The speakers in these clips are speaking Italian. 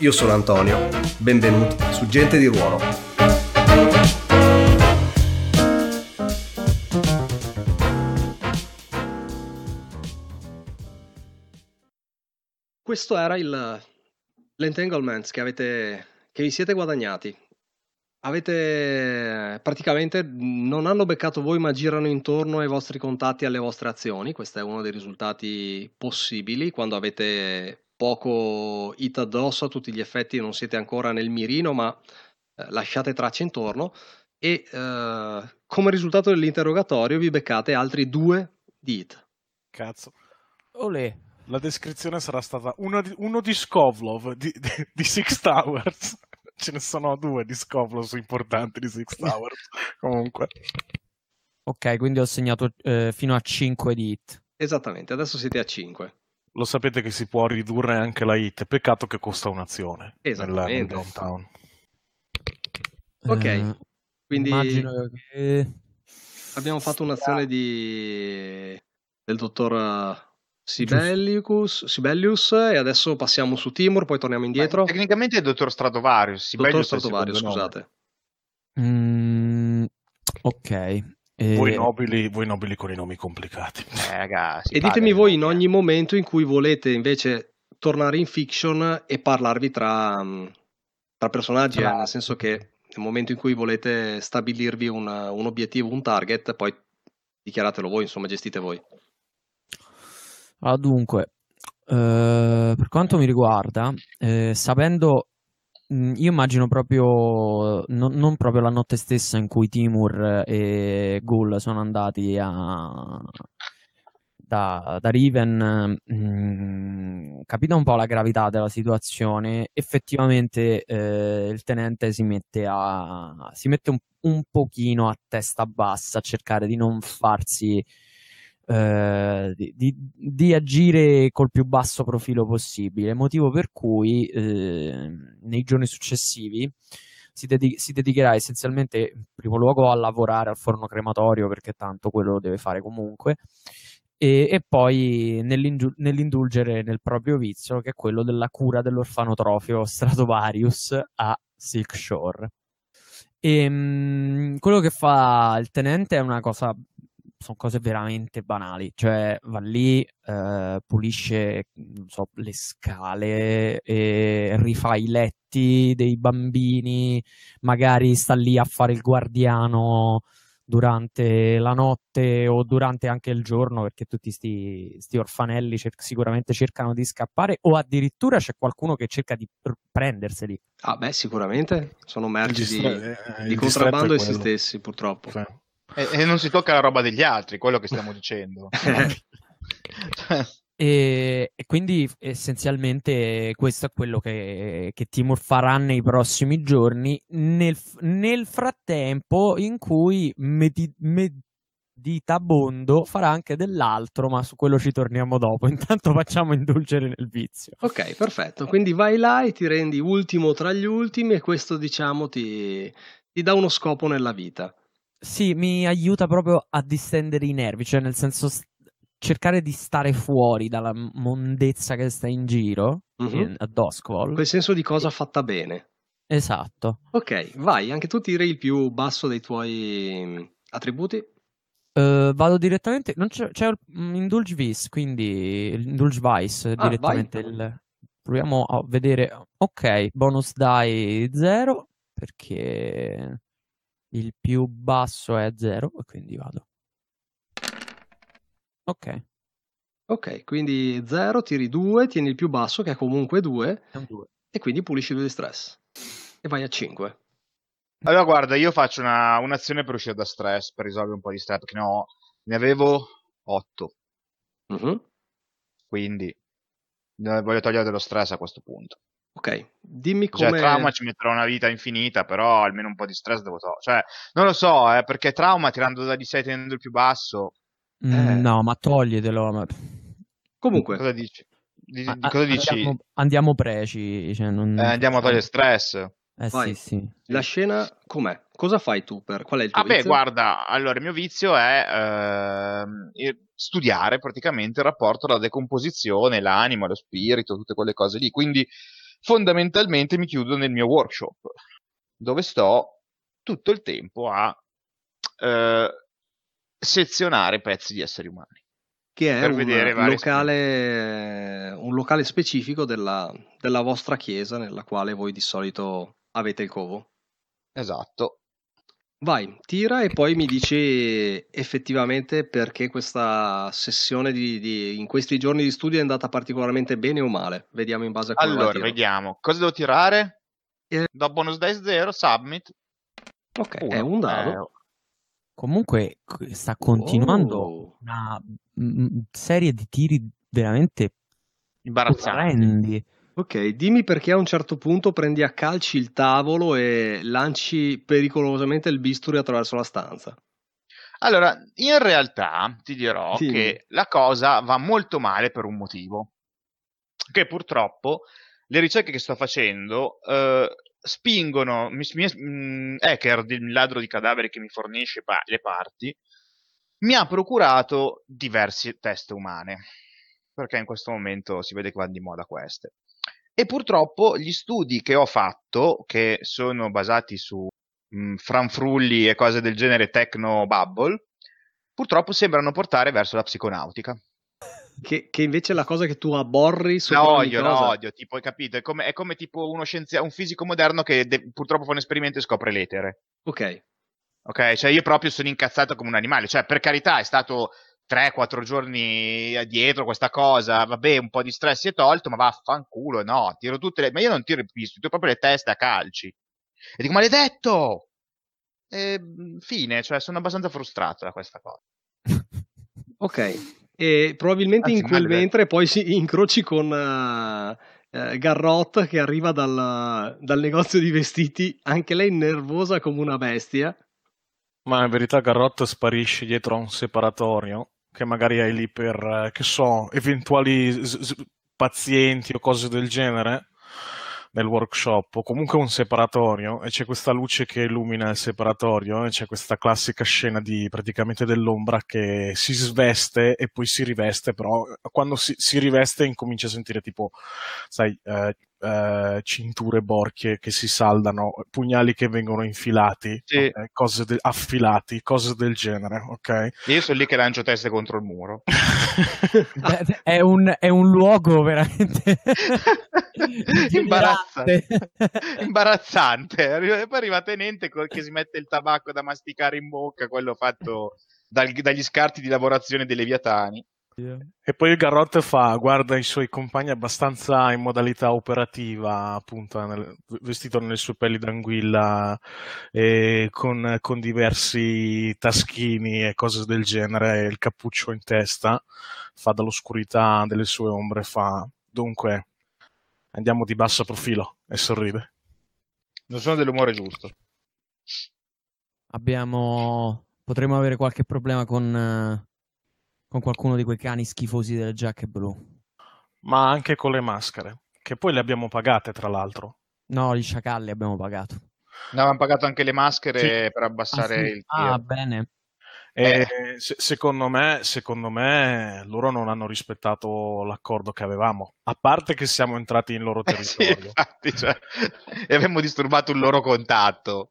Io sono Antonio, benvenuti su Gente di Ruolo. Questo era il, l'entanglement che, avete, che vi siete guadagnati. Avete praticamente non hanno beccato voi, ma girano intorno ai vostri contatti e alle vostre azioni. Questo è uno dei risultati possibili quando avete poco hit addosso a tutti gli effetti, non siete ancora nel mirino, ma eh, lasciate tracce intorno. E eh, come risultato dell'interrogatorio vi beccate altri due di hit. Cazzo. Olè. La descrizione sarà stata uno di, uno di Skovlov di, di, di Six Towers. Ce ne sono due di Skovlov importanti di Six Towers. Comunque. Ok, quindi ho segnato eh, fino a 5 di hit. Esattamente, adesso siete a 5. Lo sapete che si può ridurre anche la hit, peccato che costa un'azione. Esattamente. Nel, nel downtown. Ok, Eh, quindi Immagino che... abbiamo fatto un'azione di... del dottor eh, Sibelius, Sibelius e adesso passiamo su Timur, poi torniamo indietro. Ma Tecnicamente è il dottor Stratovarius. Dottor Sibelius secondo nome. scusate. Mm, ok. Eh, Voi, nobili, voi nobili con i nomi complicati. Eh, raga, si E ditemi voi in nome. ogni momento in cui volete invece tornare in fiction e parlarvi tra, mm, tra personaggi, eh, Tra- nel senso che nel momento in cui volete stabilirvi un, un obiettivo, un target, poi dichiaratelo voi, insomma, gestite voi. allora, dunque, eh, per quanto mi riguarda, eh, sapendo, io immagino proprio, non, non proprio la notte stessa in cui Timur e Ghoul sono andati a, da, da Riven, mm, capita un po' la gravità della situazione, effettivamente eh, il tenente si mette, a, si mette un, un pochino a testa bassa a cercare di non farsi, eh, di, di- agire col più basso profilo possibile, motivo per cui eh, nei giorni successivi si, dedi- si dedicherà essenzialmente in primo luogo a lavorare al forno crematorio perché tanto quello lo deve fare comunque e, e poi nell'indulgere nel proprio vizio che è quello della cura dell'orfanotrofio Stratovarius a Silk Shore. E, mm, quello che fa il tenente è una cosa, sono cose veramente banali, cioè va lì, eh, pulisce non so, le scale, e rifà i letti dei bambini, magari sta lì a fare il guardiano durante la notte o durante anche il giorno, perché tutti sti, sti orfanelli cer- sicuramente cercano di scappare, o addirittura c'è qualcuno che cerca di pr- prenderseli. Ah, beh, sicuramente sono merci di, eh, di contrabbando essi stessi, purtroppo. Sì. E, e non si tocca la roba degli altri, quello che stiamo dicendo. E, e quindi essenzialmente questo è quello che, che Timur farà nei prossimi giorni, nel, nel frattempo in cui Medi- Meditabondo farà anche dell'altro, ma su quello ci torniamo dopo. Intanto facciamo indulgere nel vizio. Ok, perfetto. Quindi vai là e ti rendi ultimo tra gli ultimi e questo, diciamo, ti, ti dà uno scopo nella vita. Sì, mi aiuta proprio a distendere i nervi, cioè nel senso s- cercare di stare fuori dalla mondezza che sta in giro Mhm. in- a Doskwall. Quel senso di cosa fatta bene. Esatto. Ok, vai, anche tu tiri il più basso dei tuoi mm, attributi. Eh, vado direttamente. Non c'è, c'è il- mm, Indulge Vis, quindi Indulge Vice Ah, direttamente. il- proviamo a vedere. Ok, bonus die 0 perché il più basso è 0 e quindi vado. Ok, Ok, quindi 0, tiri 2, tieni il più basso che è comunque 2 è un 2. e quindi pulisci 2 di stress. E vai a 5. Allora, guarda, io faccio una- un'azione per uscire da stress, per risolvere un po' di stress, perché ne, ho, ne avevo 8, Mhm. quindi eh, voglio togliere dello stress a questo punto. Ok, dimmi Cioè, come... trauma ci metterò una vita infinita, però almeno un po' di stress devo togliere. Cioè, non lo so, eh, perché trauma tirando da di 6 tenendo il più basso. Mm, Eh. No, ma toglietelo. ma- Comunque, Cosa dici? Di- di- a- cosa dici? Andiamo, andiamo preci. cioè, non- Eh, andiamo a togliere stress. Eh Vai. sì, sì. la scena com'è? Cosa fai tu? Per... Qual è il tuo Ah beh, vizio? guarda, allora il mio vizio è eh, studiare praticamente il rapporto tra la decomposizione, l'anima, lo spirito, tutte quelle cose lì. Quindi fondamentalmente mi chiudo nel mio workshop, dove sto tutto il tempo a eh, sezionare pezzi di esseri umani. Che è un locale, un locale specifico della, della vostra chiesa nella quale voi di solito avete il covo. Esatto. Vai, tira e poi mi dici effettivamente perché questa sessione di, di- in questi giorni di studio è andata particolarmente bene o male. Vediamo in base a come va il Allora, tiro. vediamo. Cosa devo tirare? Eh. Da bonus dice 0, submit. Ok, Uno. è un dado. Eh, Comunque c- sta continuando Oh. una mm, serie di tiri veramente imbarazzante. orrendi. Ok, dimmi perché a un certo punto prendi a calci il tavolo e lanci pericolosamente il bisturi attraverso la stanza. Allora, in realtà ti dirò Dimmi. che la cosa va molto male per un motivo. Che purtroppo le ricerche che sto facendo eh, spingono mi, mi, mm, Hacker, il ladro di cadaveri che mi fornisce pa- le parti, mi ha procurato diverse teste umane. Perché in questo momento si vede che vanno di moda queste. E purtroppo gli studi che ho fatto, che sono basati su mh, franfrulli e cose del genere techno bubble, purtroppo sembrano portare verso la psiconautica. Che, che invece è la cosa che tu aborri sopra La odio, la odio, tipo, hai capito? È come, è come tipo uno scienziato, un fisico moderno che de- purtroppo fa un esperimento e scopre l'etere. Ok, Ok, cioè io proprio sono incazzato come un animale. Cioè, per carità, è stato 3-4 giorni dietro questa cosa. Vabbè, un po' di stress si è tolto, ma vaffanculo, no. Tiro tutte le. Ma io non tiro i pistoli, tiro proprio le teste a calci. E dico, maledetto! E, mh, fine, cioè, sono abbastanza frustrato da questa cosa. ok. E probabilmente Anzi, in quel maledetto. mentre poi si incroci con eh, Garrot che arriva dal, dal negozio di vestiti, anche lei nervosa come una bestia. Ma in verità Garrot sparisce dietro a un separatorio che magari hai lì per, eh, che so, eventuali s- s- pazienti o cose del genere nel workshop o comunque un separatorio e c'è questa luce che illumina il separatorio e c'è questa classica scena di praticamente dell'ombra che si sveste e poi si riveste però quando si, si riveste incomincia a sentire tipo sai eh, eh, cinture borchie che si saldano pugnali che vengono infilati Sì. ok? cose de- affilati cose del genere ok io sono lì che lancio teste contro il muro. È, un, è un luogo veramente Imbarazzante. Imbarazzante. E poi arriva Tenente col- che si mette il tabacco da masticare in bocca, quello fatto dal- dagli scarti di lavorazione dei leviatani. E poi il Garrot fa, guarda i suoi compagni abbastanza in modalità operativa, appunto, nel- vestito nelle sue pelli d'anguilla e con, con diversi taschini e cose del genere, e il cappuccio in testa, fa dall'oscurità delle sue ombre, fa, dunque, andiamo di basso profilo, e sorride. Non sono dell'umore giusto. Abbiamo. Potremmo avere qualche problema con, eh, con qualcuno di quei cani schifosi delle giacche blu. Ma anche con le maschere, che poi le abbiamo pagate, tra l'altro. No, gli sciacalli abbiamo pagato. Ne avevano pagato anche le maschere Sì. per abbassare Ah, sì? il tiro. Ah, bene. E se- secondo me, secondo me, loro non hanno rispettato l'accordo che avevamo. A parte che siamo entrati in loro Eh sì, territorio. infatti, cioè, e abbiamo disturbato il loro contatto.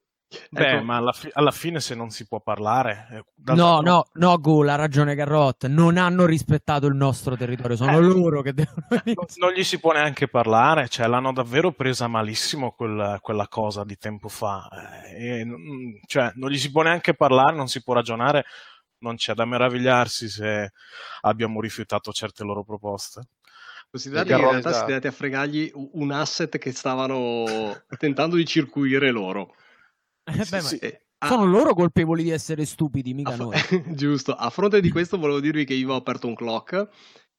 Beh, Ecco. ma alla, fi- alla fine se non si può parlare... eh, dal No, fatto- no, no, Ghoul, ha ragione Garrot. Non hanno rispettato il nostro territorio, sono Eh. loro che devono. Non, non gli si può neanche parlare, cioè l'hanno davvero presa malissimo quel- quella cosa di tempo fa. eh, e, cioè, non gli si può neanche parlare, non si può ragionare, non c'è da meravigliarsi se abbiamo rifiutato certe loro proposte. Considerate che in realtà esatto. siete andati a fregargli un asset che stavano tentando di circuire loro. Eh, beh, ma Sì, Eh, a- Sono loro colpevoli di essere stupidi, mica a noi. Giusto, a fronte di questo volevo dirvi che io ho aperto un clock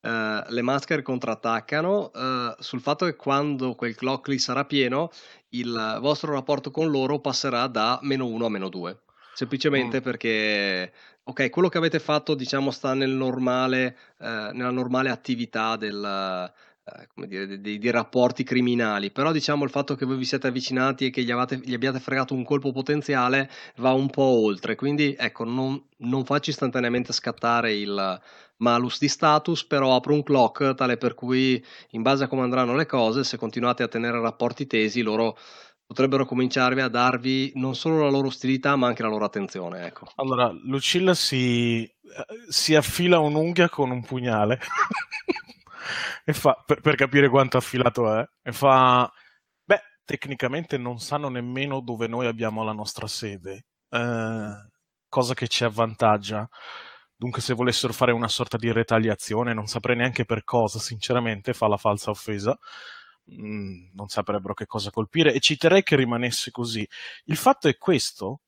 uh, le maschere contrattaccano uh, sul fatto che quando quel clock lì sarà pieno, il vostro rapporto con loro passerà da meno 1 a meno 2. Semplicemente mm. perché, ok, quello che avete fatto, diciamo, sta nel normale, uh, nella normale attività del, eh, come dire, dei, dei, rapporti criminali, però diciamo il fatto che voi vi siete avvicinati e che gli, avate, gli abbiate fregato un colpo potenziale va un po' oltre, quindi ecco, non, non faccio istantaneamente scattare il malus di status, però apro un clock tale per cui in base a come andranno le cose, se continuate a tenere rapporti tesi, loro potrebbero cominciarvi a darvi non solo la loro ostilità ma anche la loro attenzione. Ecco. Allora, Lucilla si, eh, si affila un'unghia con un pugnale. e fa, per, per, capire quanto affilato è, e fa, beh, tecnicamente non sanno nemmeno dove noi abbiamo la nostra sede, eh, cosa che ci avvantaggia. Dunque, se volessero fare una sorta di retaliazione, non saprei neanche per cosa, sinceramente, fa la falsa offesa. Mm, non saprebbero che cosa colpire e ci terrei che rimanesse così. Il fatto è questo.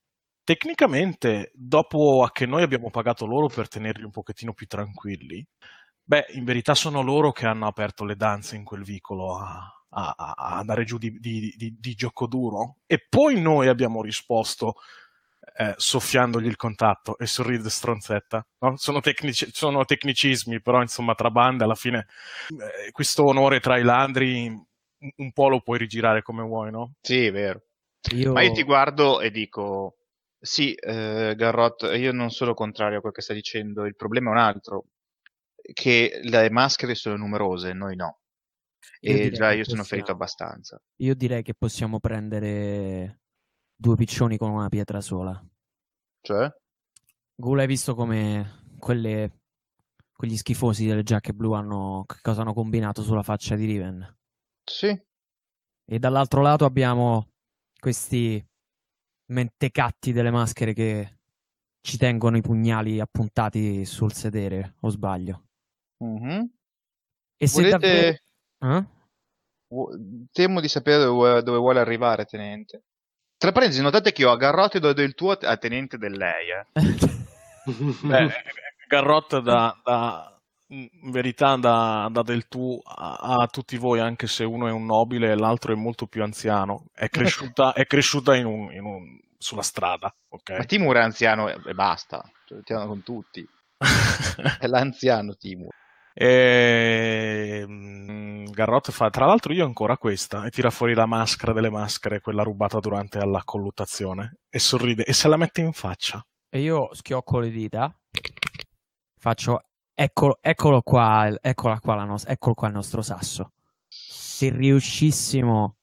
Tecnicamente, dopo che noi abbiamo pagato loro per tenerli un pochettino più tranquilli, Beh, in verità sono loro che hanno aperto le danze in quel vicolo a, a, a andare giù di, di, di, di, gioco duro e poi noi abbiamo risposto eh, soffiandogli il contatto e sorride stronzetta. No? Sono, tecnici, sono, tecnicismi, però insomma tra bande alla fine eh, questo onore tra i landri un, un po' lo puoi rigirare come vuoi, no? Sì, è vero. Io... Ma io ti guardo e dico, sì, eh, Garrot, io non sono contrario a quel che stai dicendo, il problema è un altro che le maschere sono numerose, noi no. Io e già io sono ferito abbastanza. Io direi che possiamo prendere due piccioni con una pietra sola. Cioè? Gula, hai visto come quelle, quegli schifosi delle giacche blu hanno, cosa hanno combinato sulla faccia di Riven? Sì. E dall'altro lato abbiamo questi mentecatti delle maschere che ci tengono i pugnali appuntati sul sedere, o sbaglio? Mm-hmm. E se Volete... davvero... eh? Temo di sapere dove, dove, vuole arrivare, tenente. Tra parentesi, notate che io a Garrotte do del tuo a tenente del lei. Eh. Beh, Garrotte da, da, in verità da, da del tu a, a, tutti voi, anche se uno è un nobile e l'altro è molto più anziano. È cresciuta, è cresciuta in un, in un, sulla strada. Okay? Ma Timur è anziano e, e basta. Cioè, con tutti. è l'anziano Timur. E... Ehm, Garrot fa, tra l'altro io ancora questa, e tira fuori la maschera delle maschere, quella rubata durante la colluttazione, e sorride, e se la mette in faccia. E io schiocco le dita, faccio, eccolo, eccolo qua, eccola qua, la no- eccolo qua il nostro sasso. Se riuscissimo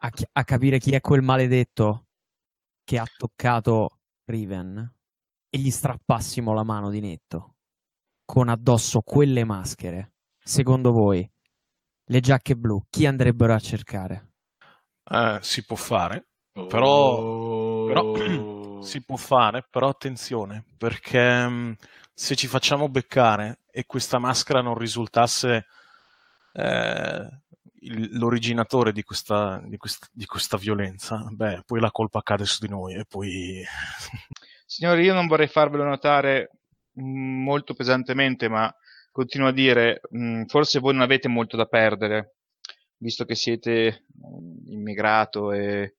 a, chi- a capire chi è quel maledetto che ha toccato Riven, e gli strappassimo la mano di netto con addosso quelle maschere, secondo voi, le giacche blu, chi andrebbero a cercare? Eh, si può fare, però, oh. però si può fare, però attenzione, perché mm, se ci facciamo beccare e questa maschera non risultasse eh, il, l'originatore di questa, di, questa, di questa violenza, beh, poi la colpa cade su di noi e poi... Signori, io non vorrei farvelo notare molto pesantemente, ma continuo a dire, mh, mm, forse voi non avete molto da perdere, visto che siete mm, immigrato e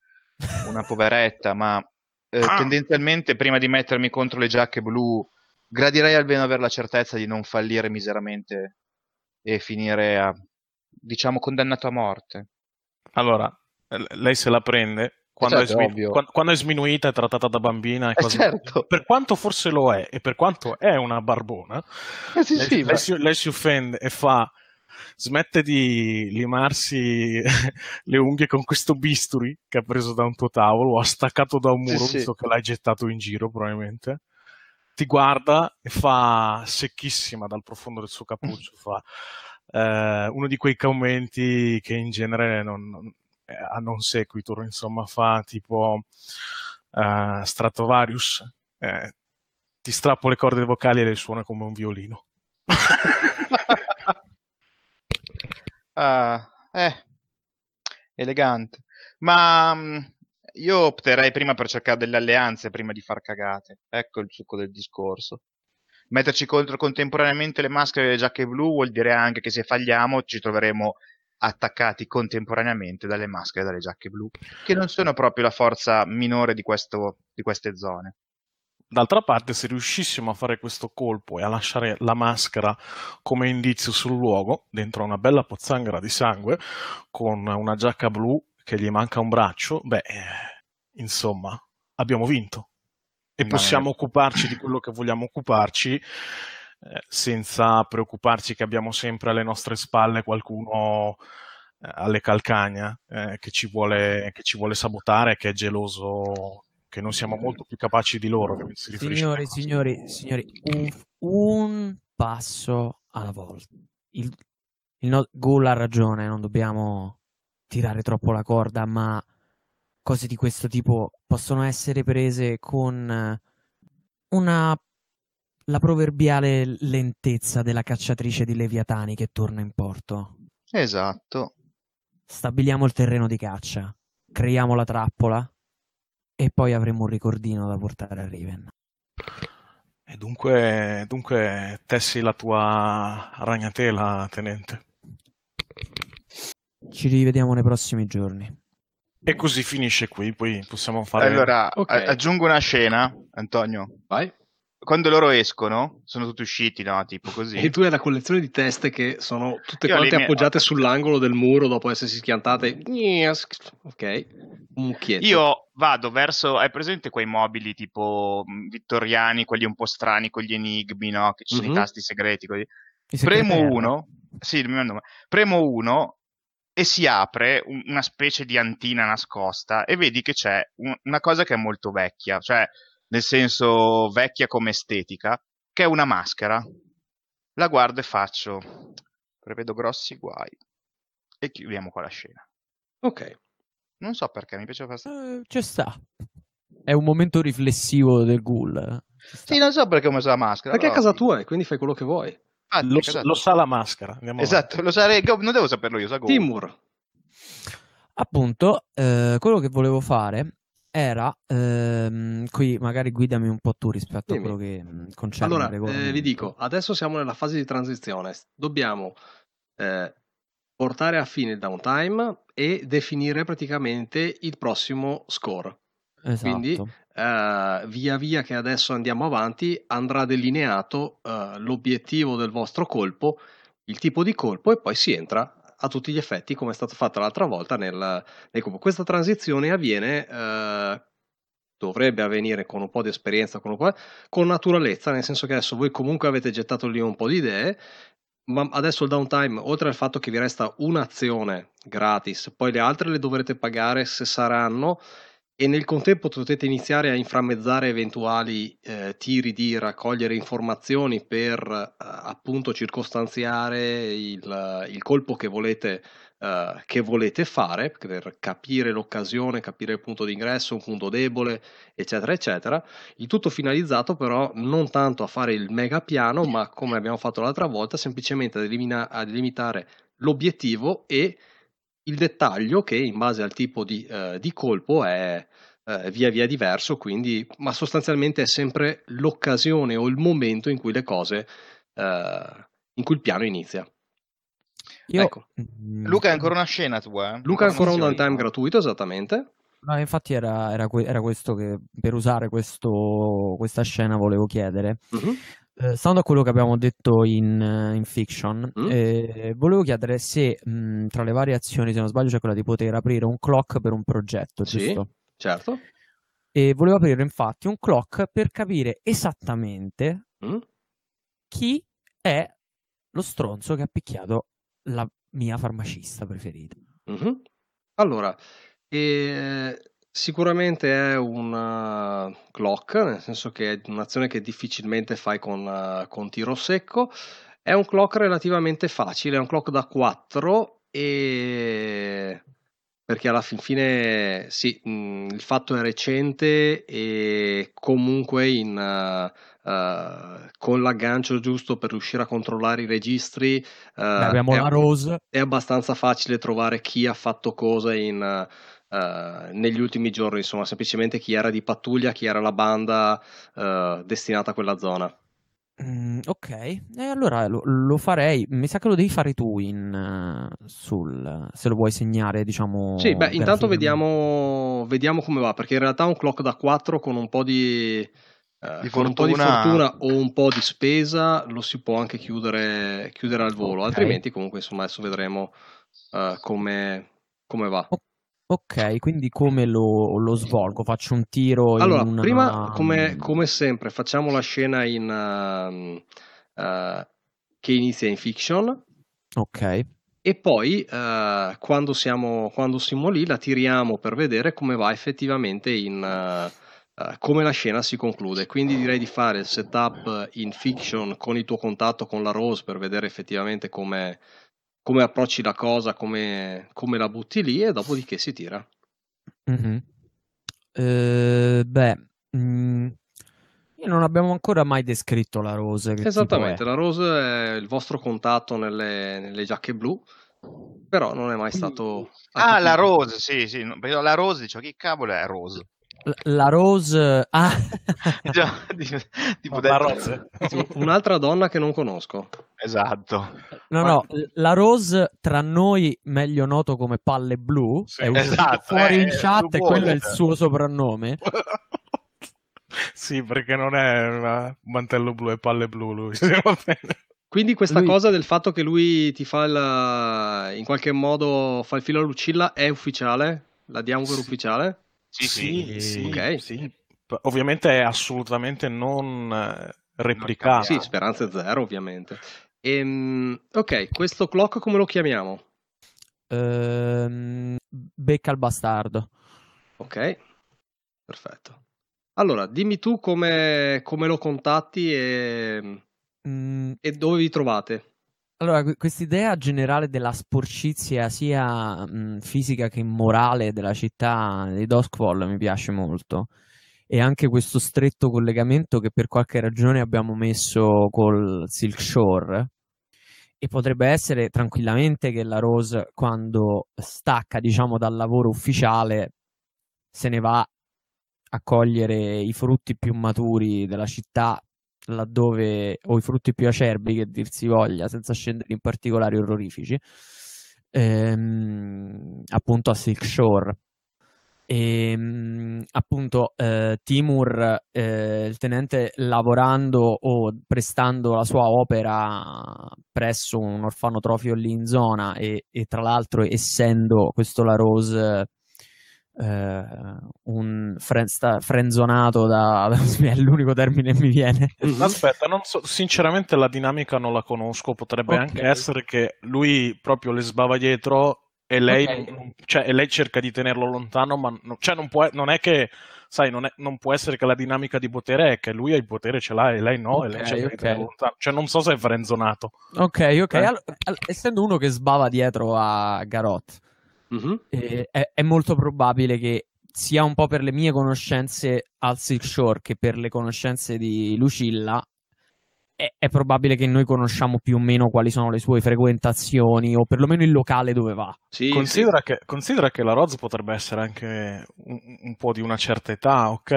una poveretta, ma eh, ah. tendenzialmente prima di mettermi contro le giacche blu, gradirei almeno avere la certezza di non fallire miseramente e finire a, diciamo, condannato a morte. Allora, lei se la prende quando, certo, è smin- quando, quando, è sminuita e trattata da bambina. Eh certo. Per quanto forse lo è, e per quanto è una barbona, eh sì, lei, sì, lei, si, lei, si, offende e fa. Smette di limarsi le unghie con questo bisturi che ha preso da un tuo tavolo o ha staccato da un muro, sì, visto che l'hai gettato in giro, probabilmente. Ti guarda e fa secchissima dal profondo del suo cappuccio. fa eh, uno di quei commenti che in genere non, non eh, non sequitur, insomma, fa tipo uh, Stratovarius, eh, ti strappo le corde vocali e le suona come un violino. ah, eh, elegante. Ma mm, io opterei prima per cercare delle alleanze prima di far cagate. Ecco il succo del discorso. metterci contro contemporaneamente le maschere e le giacche blu vuol dire anche che se falliamo ci troveremo attaccati contemporaneamente dalle maschere e dalle giacche blu, che non sono proprio la forza minore di, questo, di queste zone. D'altra parte, se riuscissimo a fare questo colpo e a lasciare la maschera come indizio sul luogo, dentro una bella pozzanghera di sangue, con una giacca blu che gli manca un braccio, beh, insomma, abbiamo vinto. E possiamo occuparci di quello che vogliamo occuparci eh, senza preoccuparci che abbiamo sempre alle nostre spalle qualcuno eh, alle calcagna eh, che, ci vuole, che ci vuole sabotare, che è geloso che non siamo molto più capaci di loro. signori, signori, signori, un, un, passo alla volta. Il, il no, Ghoul ha ragione, non dobbiamo tirare troppo la corda, ma cose di questo tipo possono essere prese con una la proverbiale lentezza della cacciatrice di leviatani che torna in porto. Esatto. Stabiliamo il terreno di caccia, creiamo la trappola e poi avremo un ricordino da portare a Riven. E dunque, dunque tessi la tua ragnatela, tenente. Ci rivediamo nei prossimi giorni. E così finisce qui, poi possiamo fare... Allora, okay. aggiungo una scena, Antonio. Vai quando loro escono, sono tutti usciti, no? Tipo così. E tu hai la collezione di teste che sono tutte Io quante appoggiate mie... sull'angolo del muro dopo essersi schiantate. Ok, un mucchietto. Io vado verso. Hai presente quei mobili tipo vittoriani, quelli un po' strani con gli enigmi, no? Che ci sono mm-hmm. i tasti segreti. Così. Premo uno. Sì, il mio nome. Premo uno e si apre una specie di antina nascosta e vedi che c'è una cosa che è molto vecchia. Cioè nel senso vecchia come estetica, che è una maschera. La guardo e faccio, prevedo grossi guai. E chiudiamo qua la scena. Ok. Non so perché, mi piace questo. Uh, ci sta. È un momento riflessivo del ghoul. Sì, non so perché ho messo la maschera. Perché però... a casa tua e quindi fai quello che vuoi. Ah, lo, lo, sa la maschera. Andiamo esatto, lo sa, non devo saperlo io, sa Timur. Appunto, eh, quello che volevo fare era, ehm, qui magari guidami un po' tu rispetto Dimmi. a quello che mm, concerne Allora, eh, vi dico, adesso siamo nella fase di transizione, dobbiamo eh, portare a fine il downtime e definire praticamente il prossimo score. Esatto. Quindi eh, via via che adesso andiamo avanti andrà delineato eh, l'obiettivo del vostro colpo, il tipo di colpo e poi si entra a tutti gli effetti come è stato fatto l'altra volta nel, nel cubo. Questa transizione avviene, eh, dovrebbe avvenire con un po' di esperienza, con, po', con naturalezza, nel senso che adesso voi comunque avete gettato lì un po' di idee, ma adesso il downtime, oltre al fatto che vi resta un'azione gratis, poi le altre le dovrete pagare se saranno e nel contempo potete iniziare a inframmezzare eventuali eh, tiri di raccogliere informazioni per eh, appunto circostanziare il, il colpo che volete, eh, che volete, fare, per capire l'occasione, capire il punto d'ingresso, un punto debole, eccetera, eccetera. Il tutto finalizzato però non tanto a fare il mega piano, ma come abbiamo fatto l'altra volta, semplicemente ad, elimina- ad limitare l'obiettivo e il dettaglio che in base al tipo di, eh, di colpo è eh, via via diverso, quindi, ma sostanzialmente è sempre l'occasione o il momento in cui le cose, eh, in cui il piano inizia. Io... Ecco. Mm, Luca è ancora una scena tua? Eh? Luca è ancora un downtime gratuito, esattamente. No, infatti era, era, era, questo che per usare questo, questa scena volevo chiedere. Uh-huh. Eh, stando a quello che abbiamo detto in, in fiction, mm. eh, volevo chiedere se mh, tra le varie azioni, se non sbaglio, c'è quella di poter aprire un clock per un progetto, sì, giusto? Certo. E volevo aprire infatti un clock per capire esattamente mm. chi è lo stronzo che ha picchiato la mia farmacista preferita. Mm-hmm. Allora, eh, Sicuramente è una clock, nel senso che è un'azione che difficilmente fai con, uh, con tiro secco. È un clock relativamente facile, è un clock da 4 e perché alla fin fine sì, mh, mm, il fatto è recente e comunque in, uh, uh, con l'aggancio giusto per riuscire a controllare i registri uh, abbiamo è, la Rose è abbastanza facile trovare chi ha fatto cosa in Uh, negli ultimi giorni, insomma, semplicemente chi era di pattuglia, chi era la banda uh, destinata a quella zona. Mm, ok, e allora lo, lo farei. Mi sa che lo devi fare tu in, eh, sul, se lo vuoi segnare, diciamo. Sì, beh, intanto vediamo, vediamo come va, perché in realtà un clock da 4 con un po' di, eh, Di con un po' di fortuna- fortuna o un po' di spesa lo si può anche chiudere, chiudere al volo, Ok. altrimenti comunque insomma adesso vedremo eh, come, come va. Ok, quindi come lo, lo svolgo? Faccio un tiro in Allora, una... prima, come, come sempre, facciamo la scena in, ehm, eh, che inizia in fiction Ok, e poi eh, quando siamo, quando siamo lì la tiriamo per vedere come va effettivamente in... eh, eh, come la scena si conclude. Quindi direi di fare il setup in fiction con il tuo contatto con la Rose per vedere effettivamente come, come approcci la cosa, come, come la butti lì e dopodiché si tira. Mhm. Eh, beh, mm, io non abbiamo ancora mai descritto la Rose. Che Esattamente, la Rose è il vostro contatto nelle, nelle giacche blu, però non è mai stato... Ah, la. Rose, sì, sì. La Rose, dicevo, che cavolo è Rose? È? La, Rose... Ah, Già, tipo La Rose. Un'altra donna che non conosco. Esatto. no, no, la Rose tra noi, meglio noto come Palle Blu, Sì, è uscito esatto, fuori eh, in chat e quello è il suo soprannome. sì, perché non è mantello blu e palle blu lui. sì, va bene. Quindi questa Lui- cosa del fatto che lui ti fa il, in qualche modo fa il filo a Lucilla è ufficiale? La diamo per Sì. ufficiale? Sì, sì. sì, sì, Ok. sì. Ovviamente è assolutamente non eh, replicato. Sì, speranze zero ovviamente. Ehm, ok, questo clock come lo chiamiamo? Ehm, becca il bastardo. Ok, perfetto. Allora, dimmi tu come, come lo contatti e, Mm, e dove vi trovate. Allora, que- quest'idea generale della sporcizia sia mh, fisica che morale della città di Duskfall mi piace molto. E anche questo stretto collegamento che per qualche ragione abbiamo messo col Silk Shore. E potrebbe essere tranquillamente che la Rose, quando stacca, diciamo, dal lavoro ufficiale, se ne va a cogliere i frutti più maturi della città laddove, o i frutti più acerbi che dir si voglia, senza scendere in particolari orrorifici, ehm, appunto a Silk Shore. E appunto eh, Timur, eh, il tenente, lavorando o prestando la sua opera presso un orfanotrofio lì in zona e, e tra l'altro essendo questo La Rose eh, un frenzonato da, è l'unico termine che mi viene Aspetta, non so- sinceramente la dinamica non la conosco, potrebbe Ok. anche essere che lui proprio le sbava dietro e lei, Ok. non- cioè, e lei cerca di tenerlo lontano, ma non, cioè, non, può, non è che, sai, non, è- non può essere che la dinamica di potere è che lui ha il potere, ce l'ha e lei no, e lei cerca di tenerlo lontano. Cioè, non so se è frenzonato. ok ok Eh. Allo- all- essendo uno che sbava dietro a Garot Mhm. Eh, è, è molto probabile che sia un po' per le mie conoscenze al Silk Shore che per le conoscenze di Lucilla. È, è probabile che noi conosciamo più o meno quali sono le sue frequentazioni o perlomeno il locale dove va. Sì, Considera, Che, considera che la Roz potrebbe essere anche un, un po' di una certa età, ok?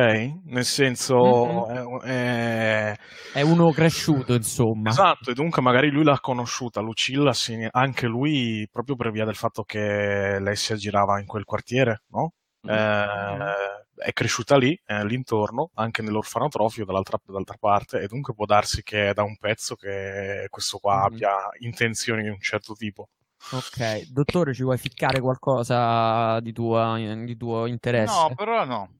Nel senso, Mhm. è- è- È uno cresciuto, insomma. Esatto, e dunque magari lui l'ha conosciuta, Lucilla, sì, anche lui proprio per via del fatto che lei si aggirava in quel quartiere, no? sì. Eh, è cresciuta lì, eh, l'intorno, anche nell'orfanotrofio dall'altra, dall'altra parte, e dunque può darsi che è da un pezzo che questo qua Mhm. abbia intenzioni di un certo tipo. Ok, dottore, ci vuoi ficcare qualcosa di, tua, di tuo interesse? No, però no.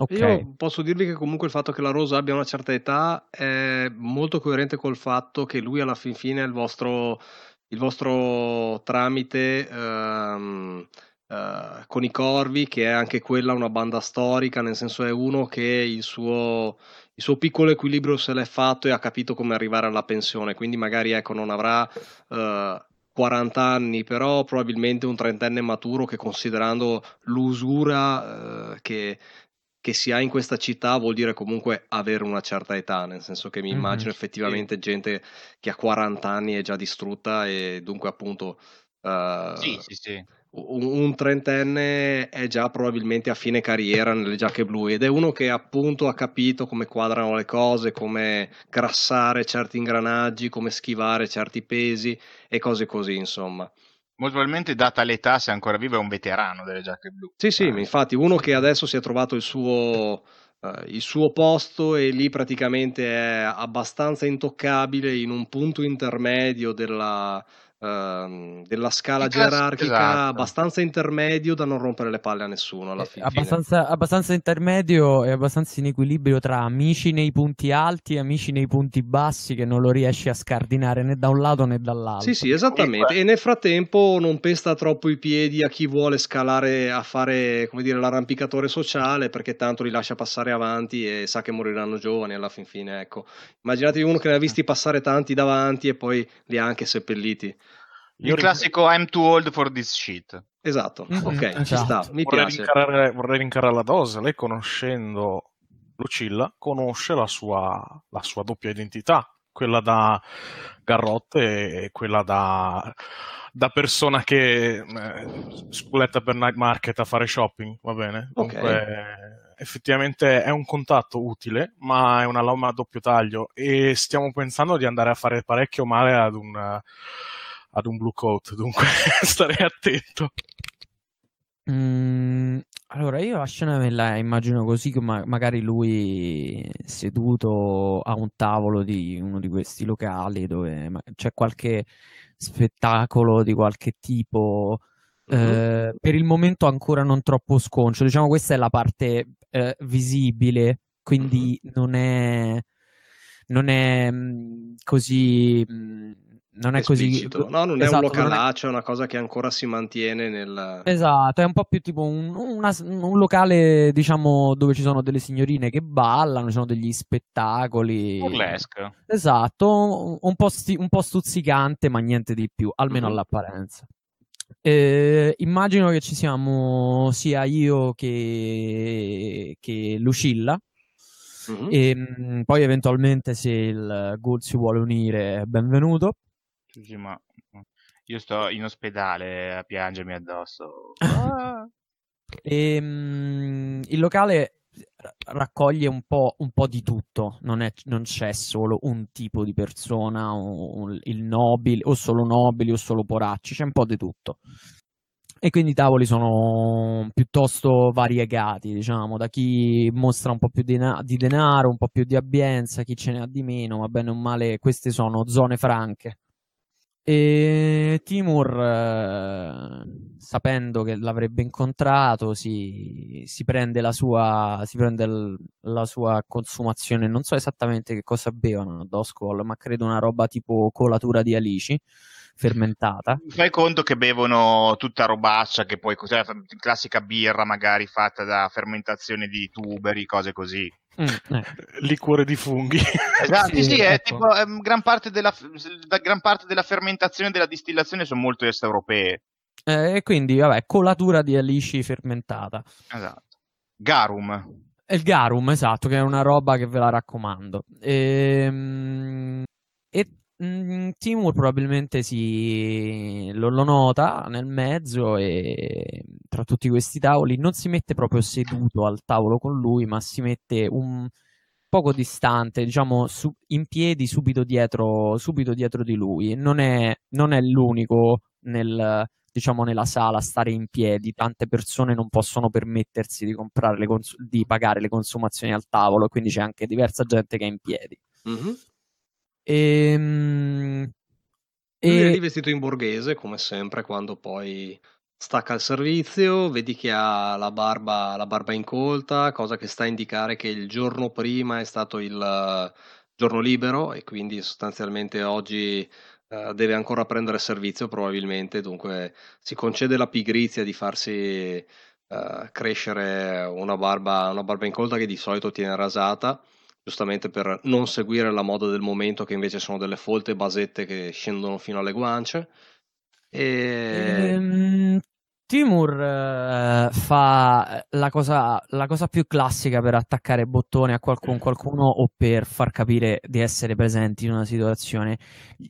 Ok. Io posso dirvi che comunque il fatto che la Rosa abbia una certa età è molto coerente col fatto che lui alla fin fine è il vostro, il vostro tramite ehm, eh, con i Corvi, che è anche quella una banda storica, nel senso è uno che il suo, il suo piccolo equilibrio se l'è fatto e ha capito come arrivare alla pensione, quindi magari ecco non avrà... eh, 40 anni, però probabilmente un trentenne maturo che considerando l'usura eh, che, che si ha in questa città vuol dire comunque avere una certa età, nel senso che mi immagino effettivamente gente che ha 40 anni è già distrutta e dunque appunto Sì, sì, sì. Un, trentenne è già probabilmente a fine carriera nelle giacche blu ed è uno che appunto ha capito come quadrano le cose, come grassare certi ingranaggi, come schivare certi pesi e cose così, insomma. Molto probabilmente, data l'età, se ancora vivo, è un veterano delle giacche blu. Sì, sì, Eh. infatti uno che adesso si è trovato il suo, eh, il suo posto e lì praticamente è abbastanza intoccabile in un punto intermedio della, ehm, della scala Sì, class- gerarchica, esatto. abbastanza intermedio da non rompere le palle a nessuno alla È fine. abbastanza, abbastanza intermedio e abbastanza in equilibrio tra amici nei punti alti e amici nei punti bassi che non lo riesci a scardinare né da un lato né dall'altro. Sì, sì, esattamente. E nel frattempo non pesta troppo i piedi a chi vuole scalare a fare, come dire, l'arrampicatore sociale, perché tanto li lascia passare avanti e sa che moriranno giovani alla fin fine, ecco. Immaginatevi uno che ne ha visti passare tanti davanti e poi li ha anche seppelliti. Il classico I'm too old for this shit. Esatto, Mhm, ok, ci sta, esatto. mi vorrei piace. rincarare, vorrei rincarare la dose. Lei, conoscendo Lucilla, conosce la sua, la sua doppia identità, quella da garrotte e quella da, da persona che eh, spuletta per night market a fare shopping, va bene? Ok. Dunque, effettivamente è un contatto utile, ma è una lama a doppio taglio e stiamo pensando di andare a fare parecchio male ad un, ad un blue coat, dunque starei attento. Mm, allora, io la scena me la immagino così, che ma- magari lui seduto a un tavolo di uno di questi locali dove c'è qualche spettacolo di qualche tipo, Mhm. eh, per il momento ancora non troppo sconcio. Diciamo, questa è la parte eh, visibile, quindi non è, non è mm, così, mm, non è così, Esplicito. No, non è esatto, un non è- localaccio, è una cosa che ancora si mantiene nel... Esatto, è un po' più tipo un, una- un locale, diciamo, dove ci sono delle signorine che ballano, ci sono degli spettacoli. Burlesque. Esatto, un, un po', sti- un po' stuzzicante, ma niente di più, almeno Mhm. all'apparenza. Eh, immagino che ci siamo sia io che, che Lucilla. Mhm. E mh, poi eventualmente se il Ghoul si vuole unire, benvenuto. Sì, sì, ma io sto in ospedale a piangermi addosso. Ah. E, mm, il locale ra- raccoglie un po', un po' di tutto, non, è- non c'è solo un tipo di persona, o- o il nobile, o solo nobili o solo poracci, c'è un po' di tutto. E quindi i tavoli sono piuttosto variegati, diciamo, da chi mostra un po' più di, na- di denaro, un po' più di abbienza, chi ce ne ha di meno, ma bene o male, queste sono zone franche. E Timur, eh, sapendo che l'avrebbe incontrato, si, si prende la sua, si prende l- la sua consumazione. Non so esattamente che cosa bevano a Doscol, ma credo una roba tipo colatura di alici fermentata. Fai conto che bevono tutta robaccia, che poi cos'è la classica birra magari fatta da fermentazione di tuberi, cose così. Mm, eh. Liquore di funghi. Esatto, sì, Sì, sì, è ecco. tipo ehm, gran, parte della, da- gran parte della fermentazione e della distillazione sono molto est-europee. Eh, e quindi, vabbè, colatura di alici fermentata. Esatto. Garum. È il garum, esatto, che è una roba che ve la raccomando. Ehm, E, mm, Timur probabilmente si, lo, lo nota nel mezzo e tra tutti questi tavoli non si mette proprio seduto al tavolo con lui, ma si mette un poco distante, diciamo, su- in piedi subito dietro, subito dietro di lui. Non è, non è l'unico nel, diciamo, nella sala a stare in piedi. Tante persone non possono permettersi di cons- di pagare le consumazioni al tavolo, quindi c'è anche diversa gente che è in piedi. Mhm. Ehm, Lui è E, vestito in borghese, come sempre, quando poi stacca il servizio, vedi che ha la barba, la barba incolta, cosa che sta a indicare che il giorno prima è stato il eh, giorno libero e quindi sostanzialmente oggi eh, deve ancora prendere servizio probabilmente, dunque si concede la pigrizia di farsi eh, crescere una barba, una barba incolta che di solito tiene rasata giustamente per non seguire la moda del momento, che invece sono delle folte basette che scendono fino alle guance. E... ehm, Timur eh, fa la cosa, la cosa più classica per attaccare bottone a qualcun, qualcuno o per far capire di essere presenti in una situazione.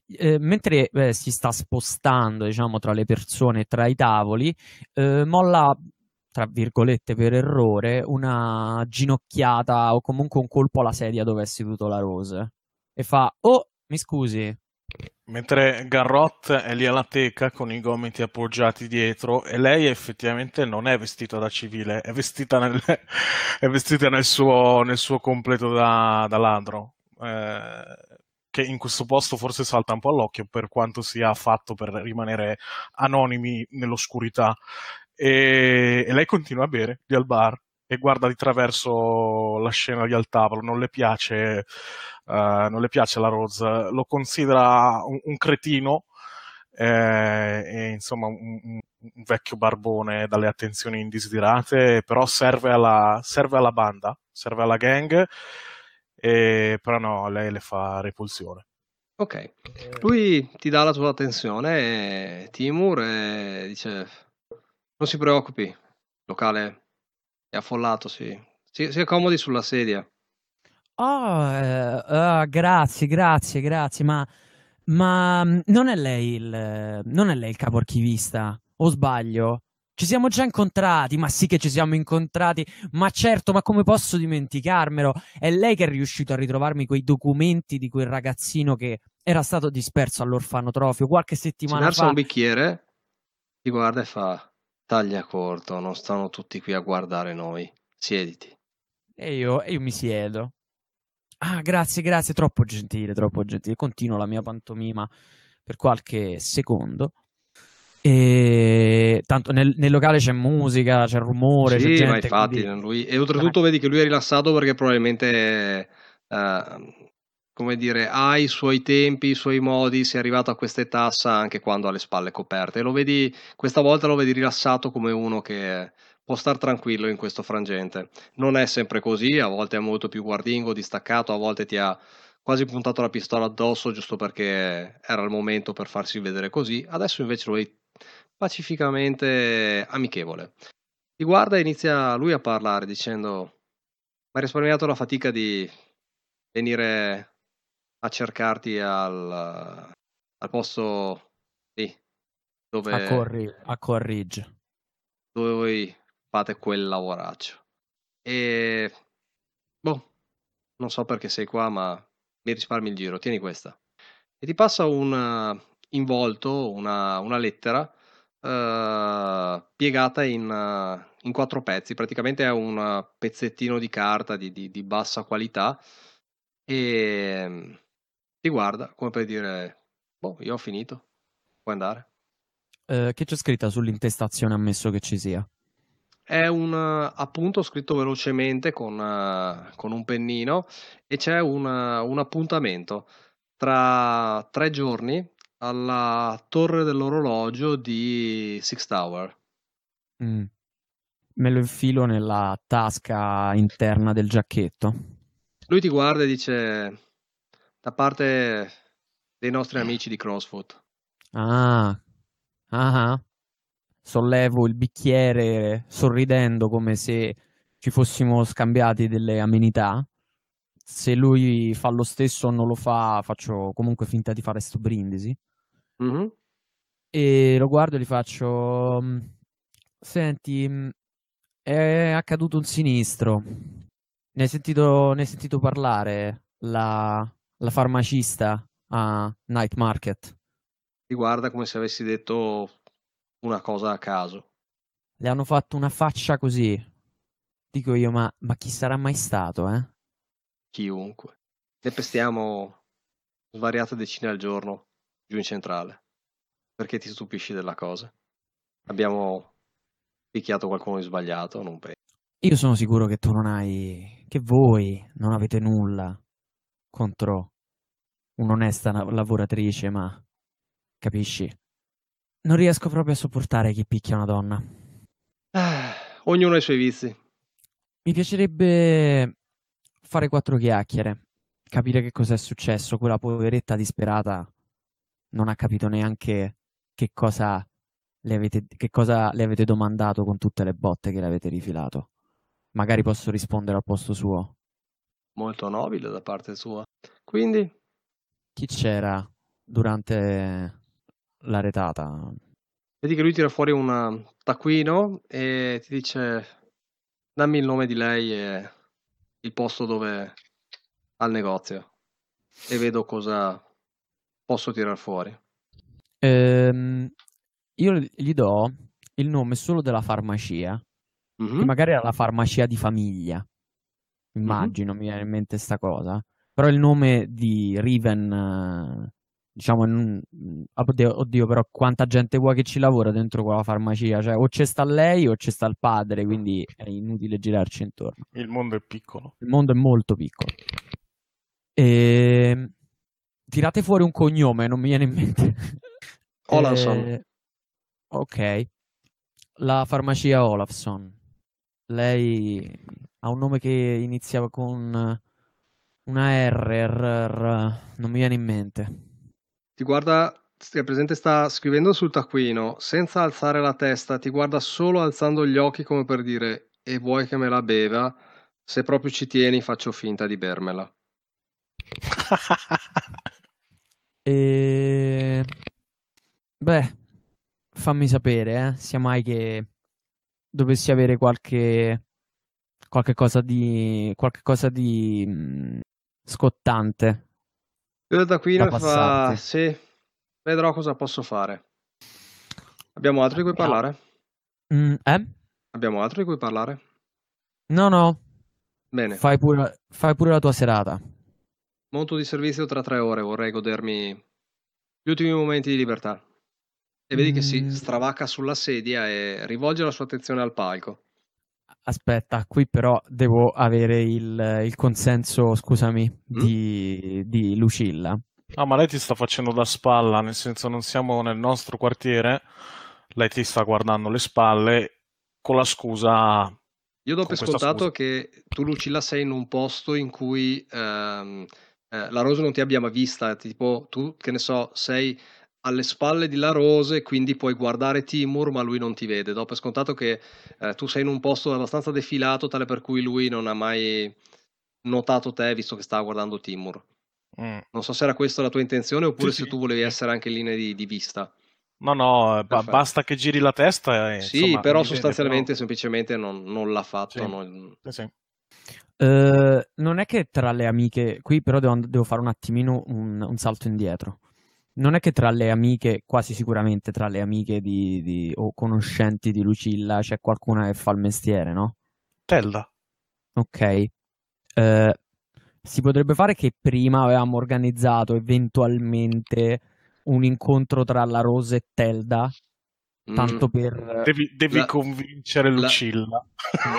Eh, mentre eh, si sta spostando, diciamo, tra le persone, tra i tavoli, eh, molla tra virgolette per errore, una ginocchiata o comunque un colpo alla sedia dove è seduto la Rose e fa: Oh, mi scusi, Mentre Garrot è lì alla teca con i gomiti appoggiati dietro e lei effettivamente non è vestita da civile, è vestita nel, è vestita nel, suo, nel suo completo da, da ladro. Eh, che in questo posto forse salta un po' all'occhio per quanto sia fatto per rimanere anonimi nell'oscurità. E, e lei continua a bere lì al bar e guarda di traverso la scena lì al tavolo, non le piace, uh, non le piace la Rose, lo considera un, un cretino eh, e insomma un, un, vecchio barbone dalle attenzioni indesiderate, però serve alla, serve alla banda, serve alla gang, e, però no, lei le fa repulsione. Ok, lui ti dà la tua attenzione, Timur, e dice non si preoccupi, locale è affollato, sì. Si, si accomodi sulla sedia. Oh, eh, uh, grazie, grazie, grazie, ma, ma mm, non è lei il, non è lei il capo archivista, o sbaglio? Ci siamo già incontrati, ma sì che ci siamo incontrati, ma certo, ma come posso dimenticarmelo? È lei che è riuscito a ritrovarmi quei documenti di quel ragazzino che era stato disperso all'orfanotrofio qualche settimana si fa. un bicchiere, ti guarda e fa Taglia corto, non stanno tutti qui a guardare noi. Siediti. E io, io mi siedo. Ah, grazie, grazie, troppo gentile, troppo gentile. Continuo la mia pantomima per qualche secondo. E tanto nel, nel locale c'è musica, c'è rumore. Sì, c'è gente, ma infatti quindi... lui... E oltretutto vedi che lui è rilassato perché probabilmente uh, come dire, ha i suoi tempi, i suoi modi, si è arrivato a questa età sa anche quando ha le spalle coperte. Lo vedi, questa volta lo vedi rilassato come uno che può star tranquillo in questo frangente. Non è sempre così, a volte è molto più guardingo, distaccato, a volte ti ha quasi puntato la pistola addosso giusto perché era il momento per farsi vedere così. Adesso invece lo vedi pacificamente amichevole. Ti guarda e inizia lui a parlare dicendo: Mi hai risparmiato la fatica di venire a cercarti al, al posto lì dove, a, Corri- a Corridge dove voi fate quel lavoraccio. E boh non so perché sei qua ma mi risparmi il giro. Tieni questa. E ti passa un involto una, una lettera uh, piegata in, uh, in, quattro pezzi. Praticamente è un pezzettino di carta di, di, di bassa qualità. E ti guarda come per dire, boh, io ho finito, puoi andare. Eh, che c'è scritta sull'intestazione, ammesso che ci sia? È un appunto scritto velocemente con, uh, con un pennino e c'è un, un, appuntamento tra tre giorni alla torre dell'orologio di Six Tower. Mm. Me lo infilo nella tasca interna del giacchetto. Lui ti guarda e dice: da parte dei nostri amici di CrossFoot. Ah, ah, sollevo il bicchiere sorridendo come se ci fossimo scambiati delle amenità. Se lui fa lo stesso o non lo fa, faccio comunque finta di fare sto brindisi. Mm-hmm. E lo guardo e gli faccio: mm, Senti, mm, è accaduto un sinistro. Ne hai sentito, ne hai sentito parlare? La, la farmacista a Night Market. Ti guarda come se avessi detto una cosa a caso. Le hanno fatto una faccia così. Dico io, ma, ma chi sarà mai stato, eh? Chiunque. Ne pestiamo svariate decine al giorno giù in centrale. Perché ti stupisci della cosa? Abbiamo picchiato qualcuno di sbagliato, non penso. Io sono sicuro che tu non hai. che voi non avete nulla contro un'onesta lavoratrice, ma capisci? Non riesco proprio a sopportare chi picchia una donna. Ah, ognuno ha i suoi vizi. Mi piacerebbe fare quattro chiacchiere, capire che cos'è successo. Quella poveretta disperata non ha capito neanche che cosa le avete, che cosa le avete domandato con tutte le botte che le avete rifilato? Magari posso rispondere al posto suo. Molto nobile da parte sua. Quindi? Chi c'era durante la retata? Vedi che lui tira fuori un taccuino e ti dice dammi il nome di lei e il posto dove ha il negozio e vedo cosa posso tirar fuori. Ehm, io gli do il nome solo della farmacia, Mhm. che magari era la farmacia di famiglia. Immagino, mi viene in mente sta cosa. Però il nome di Riven, eh, diciamo, non- oddio, oddio, però quanta gente vuoi che ci lavora dentro quella farmacia? Cioè, o c'è sta lei o c'è sta il padre, quindi è inutile girarci intorno. Il mondo è piccolo. Il mondo è molto piccolo. E... Tirate fuori un cognome, non mi viene in mente. Olafson. Eh, ok. La farmacia Olafson. Lei ha un nome che iniziava con una R, R, non mi viene in mente. Ti guarda, è presente, sta scrivendo sul taccuino, senza alzare la testa, ti guarda solo alzando gli occhi come per dire e vuoi che me la beva? Se proprio ci tieni faccio finta di bermela. E... Beh, fammi sapere, eh, sia mai che dovessi avere qualche qualche cosa di qualche cosa di mm, scottante. Chiude il taccuino Da fa, sì, vedrò cosa posso fare. Abbiamo altro di cui parlare? Mm, eh? Abbiamo altro di cui parlare? No, no, Bene, fai pure, fai pure la tua serata. monto di servizio tra tre ore, vorrei godermi gli ultimi momenti di libertà. E vedi che si Mm. stravacca sulla sedia e rivolge la sua attenzione al palco. Aspetta, qui però devo avere il, il consenso, scusami, Mm? di, di Lucilla. Ah, ma lei ti sta facendo da spalla, nel senso non siamo nel nostro quartiere, lei ti sta guardando le spalle con la scusa... Io do Con per questa scontato scusa. che tu, Lucilla, sei in un posto in cui ehm, eh, la Rose non ti abbia mai vista, tipo tu, che ne so, sei alle spalle di La Rose quindi puoi guardare Timur, ma lui non ti vede. Do per scontato che eh, tu sei in un posto abbastanza defilato, tale per cui lui non ha mai notato te, visto che stava guardando Timur. Mm. Non so se era questa la tua intenzione oppure Sì, se sì, tu volevi essere anche in linea di, di vista. No, no, eh, ba- basta che giri la testa e Sì, insomma, però mi vede, sostanzialmente però- semplicemente non, non l'ha fatto. Sì. non-. Eh, non è che tra le amiche, qui però devo, devo fare un attimino un, un salto indietro. Non è che tra le amiche, quasi sicuramente tra le amiche di, di- o conoscenti di Lucilla c'è qualcuna che fa il mestiere, no? Telda. Ok. Eh, si potrebbe fare che prima avevamo organizzato eventualmente un incontro tra la Rose e Telda, tanto Mm. per... Devi, devi La- convincere la- Lucilla.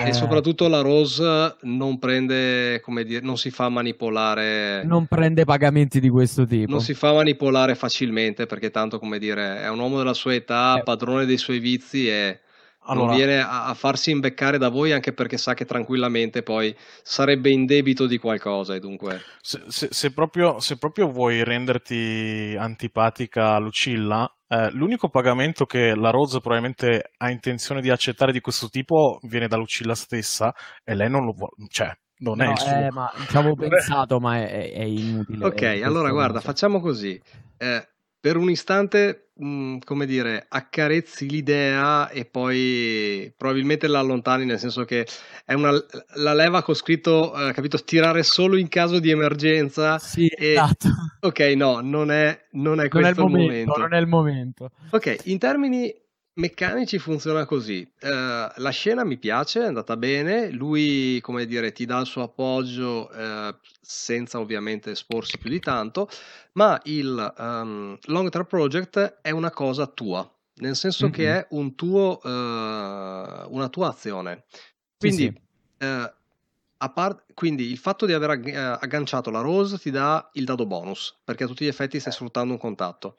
eh, E soprattutto la Rose non prende, come dire, non si fa manipolare, non prende pagamenti di questo tipo. non si fa manipolare facilmente perché tanto, come dire, è un uomo della sua età, Eh. padrone dei suoi vizi e non Allora, viene a, a farsi imbeccare da voi anche perché sa che tranquillamente poi sarebbe in debito di qualcosa e dunque... se, se- se proprio, se proprio vuoi renderti antipatica Lucilla, eh, l'unico pagamento che la Rose probabilmente ha intenzione di accettare di questo tipo viene da Lucilla stessa e lei non lo vuole, cioè, non è No, il suo. eh, ma ci avevo Non è- pensato, ma è, è- è inutile. Ok, allora guarda, facciamo così. Eh, per un istante, mh, come dire, accarezzi l'idea e poi probabilmente la allontani, nel senso che è una, la leva con scritto, eh, capito, tirare solo in caso di emergenza. Sì, e- esatto. Ok, no, non è, non è Non è il questo il momento, momento. non è il momento. Ok, in termini meccanici funziona così. Eh, la scena mi piace, è andata bene. Lui, come dire, ti dà il suo appoggio eh, senza ovviamente esporsi più di tanto, ma il ehm, long term project è una cosa tua, nel senso che Mhm. è un tuo, eh, una tua azione. Sì, Quindi, sì. eh, a par- quindi il fatto di aver agg- agganciato la Rose ti dà il dado bonus, perché a tutti gli effetti stai sfruttando un contatto.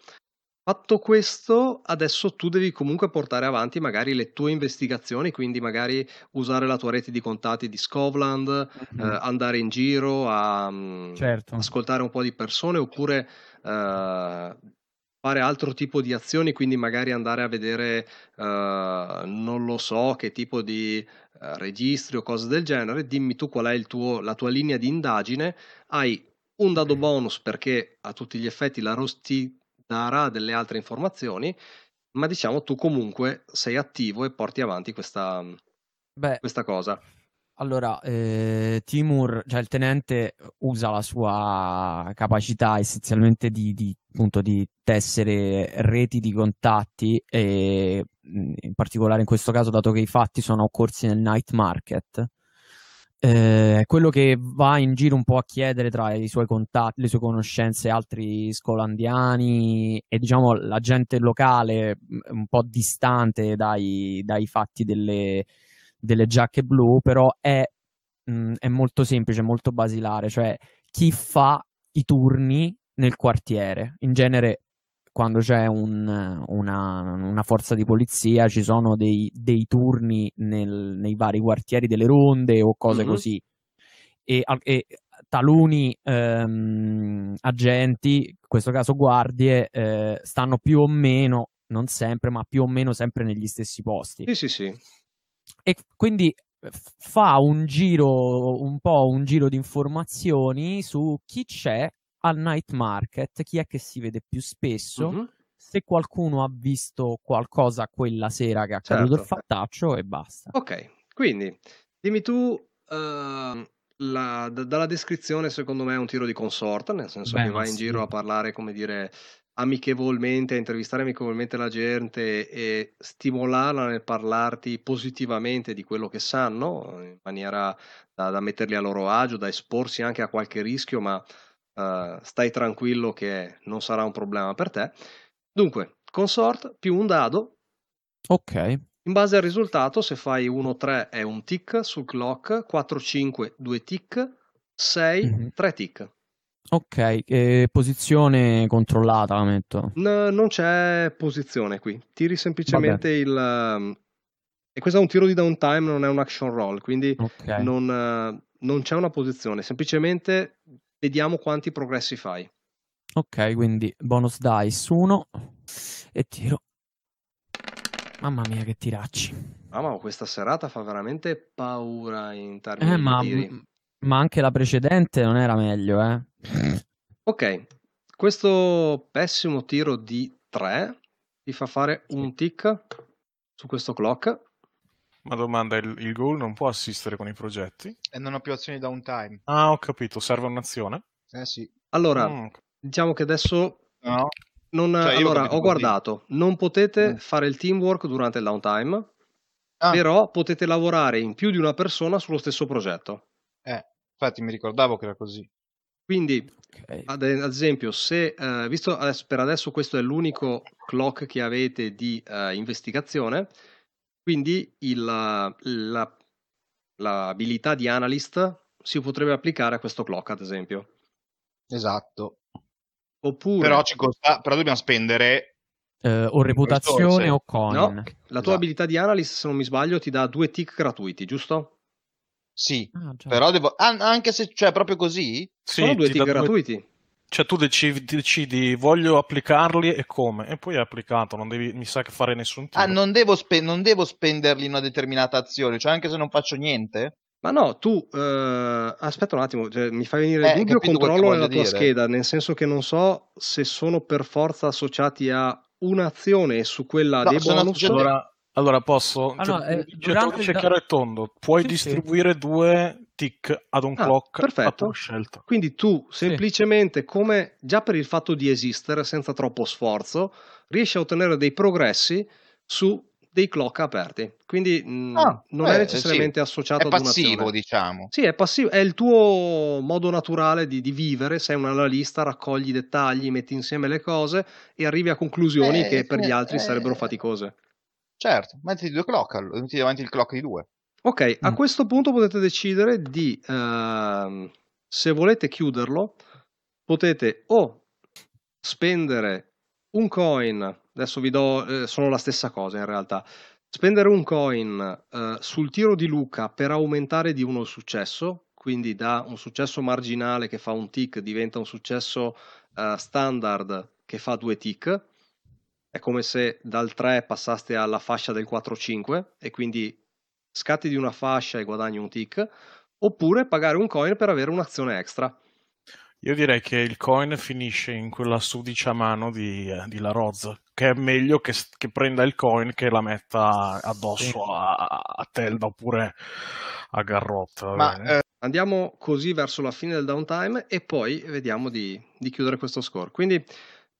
Fatto questo, adesso tu devi comunque portare avanti magari le tue investigazioni, quindi magari usare la tua rete di contatti di Scovland, Mhm. eh, andare in giro a mm, Certo. ascoltare un po' di persone oppure eh, fare altro tipo di azioni, quindi magari andare a vedere, uh, non lo so, che tipo di uh, registri o cose del genere, dimmi tu qual è tuo, la tua linea di indagine, hai un dado bonus perché a tutti gli effetti la ROS ti darà delle altre informazioni, ma diciamo tu comunque sei attivo e porti avanti questa, Beh, questa cosa. Allora, eh, Timur, cioè il tenente, usa la sua capacità essenzialmente di, di, appunto, di tessere reti di contatti e in particolare in questo caso, dato che i fatti sono occorsi nel night market, eh, quello che va in giro un po' a chiedere tra i suoi contatti, le sue conoscenze, altri scolandiani e diciamo la gente locale un po' distante dai, dai fatti delle delle giacche blu, però è, mh, mm, è molto semplice, molto basilare, cioè chi fa i turni nel quartiere. In genere quando c'è un, una, una, forza di polizia ci sono dei, dei turni nel, nei vari quartieri delle ronde o cose mm-hmm. così. E, e taluni ehm, agenti, in questo caso guardie, eh, stanno più o meno, non sempre, ma più o meno sempre negli stessi posti. Sì, sì, sì. E quindi eh, fa un giro, un po' un giro di informazioni su chi c'è al night market, chi è che si vede più spesso, mm-hmm. se qualcuno ha visto qualcosa quella sera che è accaduto certo. il fattaccio e basta. Ok, quindi dimmi tu, uh, la, d- dalla descrizione secondo me è un tiro di consorta, nel senso Beh, che vai sì. in giro a parlare, come dire, amichevolmente, a intervistare amichevolmente la gente e stimolarla nel parlarti positivamente di quello che sanno, in maniera da, da metterli a loro agio, da esporsi anche a qualche rischio, ma uh, stai tranquillo che non sarà un problema per te. Dunque, consort più un dado. Ok. In base al risultato, se fai 1-3 è un tick sul clock, 4-5 2 tick, 6 mm-hmm. 3 tick. Ok, e posizione controllata la metto. No, non c'è posizione qui, tiri semplicemente Vabbè. il... Um, e questo è un tiro di downtime, non è un action roll, quindi okay. non, uh, non c'è una posizione, semplicemente vediamo quanti progressi fai. Ok, quindi bonus dice 1 e tiro. Mamma mia che tiracci. Mamma, ah, questa serata fa veramente paura in termini eh, di ma, tiri. Ma anche la precedente non era meglio, eh. Ok, questo pessimo tiro di 3 ti fa fare un tick su questo clock. Ma domanda, il, il goal non può assistere con i progetti? E non ho più azioni downtime. Ah, ho capito, serve un'azione? Eh sì. Allora, mm. diciamo che adesso... No. Non, cioè, allora, ho guardato, non potete mm. fare il teamwork durante il downtime, ah. però potete lavorare in più di una persona sullo stesso progetto. Eh, infatti mi ricordavo che era così. Quindi, okay. ad esempio, se uh, visto adesso, per adesso questo è l'unico clock che avete di uh, investigazione, quindi il, la, l'abilità di analyst si potrebbe applicare a questo clock, ad esempio. Esatto. Oppure... Però, ci costa, però dobbiamo spendere uh, o reputazione o coin. No, la tua esatto. abilità di analyst, se non mi sbaglio, ti dà due tick gratuiti, giusto? Sì, ah, però devo... Ah, anche se cioè proprio così? Sì, Sono due tick gratuiti. Cioè tu decidi, decidi, voglio applicarli e come, e poi è applicato, non devi, mi sa che fare nessun tiro. Ah, non devo, spe- non devo spenderli in una determinata azione, cioè anche se non faccio niente? Ma no, tu uh, aspetta un attimo, cioè, mi fai venire il eh, dubbio, controllo nella tua dire. scheda, nel senso che non so se sono per forza associati a un'azione e su quella no, dei bonus. Associati... Allora, allora posso? Allora, cioè, eh, durante il... chiaro e tondo, puoi sì, distribuire sì. due tick ad un ah, clock perfetto. a tua scelta. Quindi tu semplicemente, sì. come già per il fatto di esistere senza troppo sforzo, riesci a ottenere dei progressi su dei clock aperti. Quindi mh, mm, ah, non eh, è necessariamente associato è ad passivo, diciamo. Sì, è passivo, è il tuo modo naturale di, di, vivere. Sei un analista, raccogli i dettagli, metti insieme le cose e arrivi a conclusioni eh, che per gli altri eh, sarebbero faticose. Certo, metti due clock, metti davanti il clock di due. Ok, a mm. questo punto potete decidere di, uh, se volete chiuderlo, potete o spendere un coin, adesso vi do, eh, sono la stessa cosa in realtà, spendere un coin uh, sul tiro di Luca per aumentare di uno il successo, quindi da un successo marginale che fa un tick diventa un successo uh, standard che fa due tick, è come se dal 3 passaste alla fascia del 4-5 e quindi scatti di una fascia e guadagni un tick, oppure pagare un coin per avere un'azione extra. Io direi che il coin finisce in quella sudicia mano di, eh, di La Roz, che è meglio che, che, prenda il coin che la metta addosso a, a Telda oppure a Garrot. Ma, eh, andiamo così verso la fine del downtime e poi vediamo di, di chiudere questo score. Quindi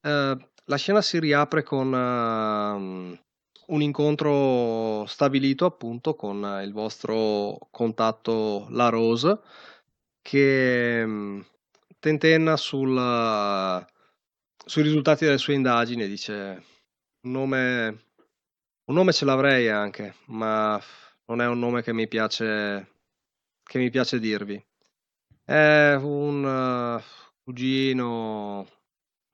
eh, la scena si riapre con uh, un incontro stabilito appunto con il vostro contatto La Rose che um, tentenna sul, sui risultati delle sue indagini dice un nome, un nome ce l'avrei anche ma non è un nome che mi piace che mi piace dirvi. È un uh, cugino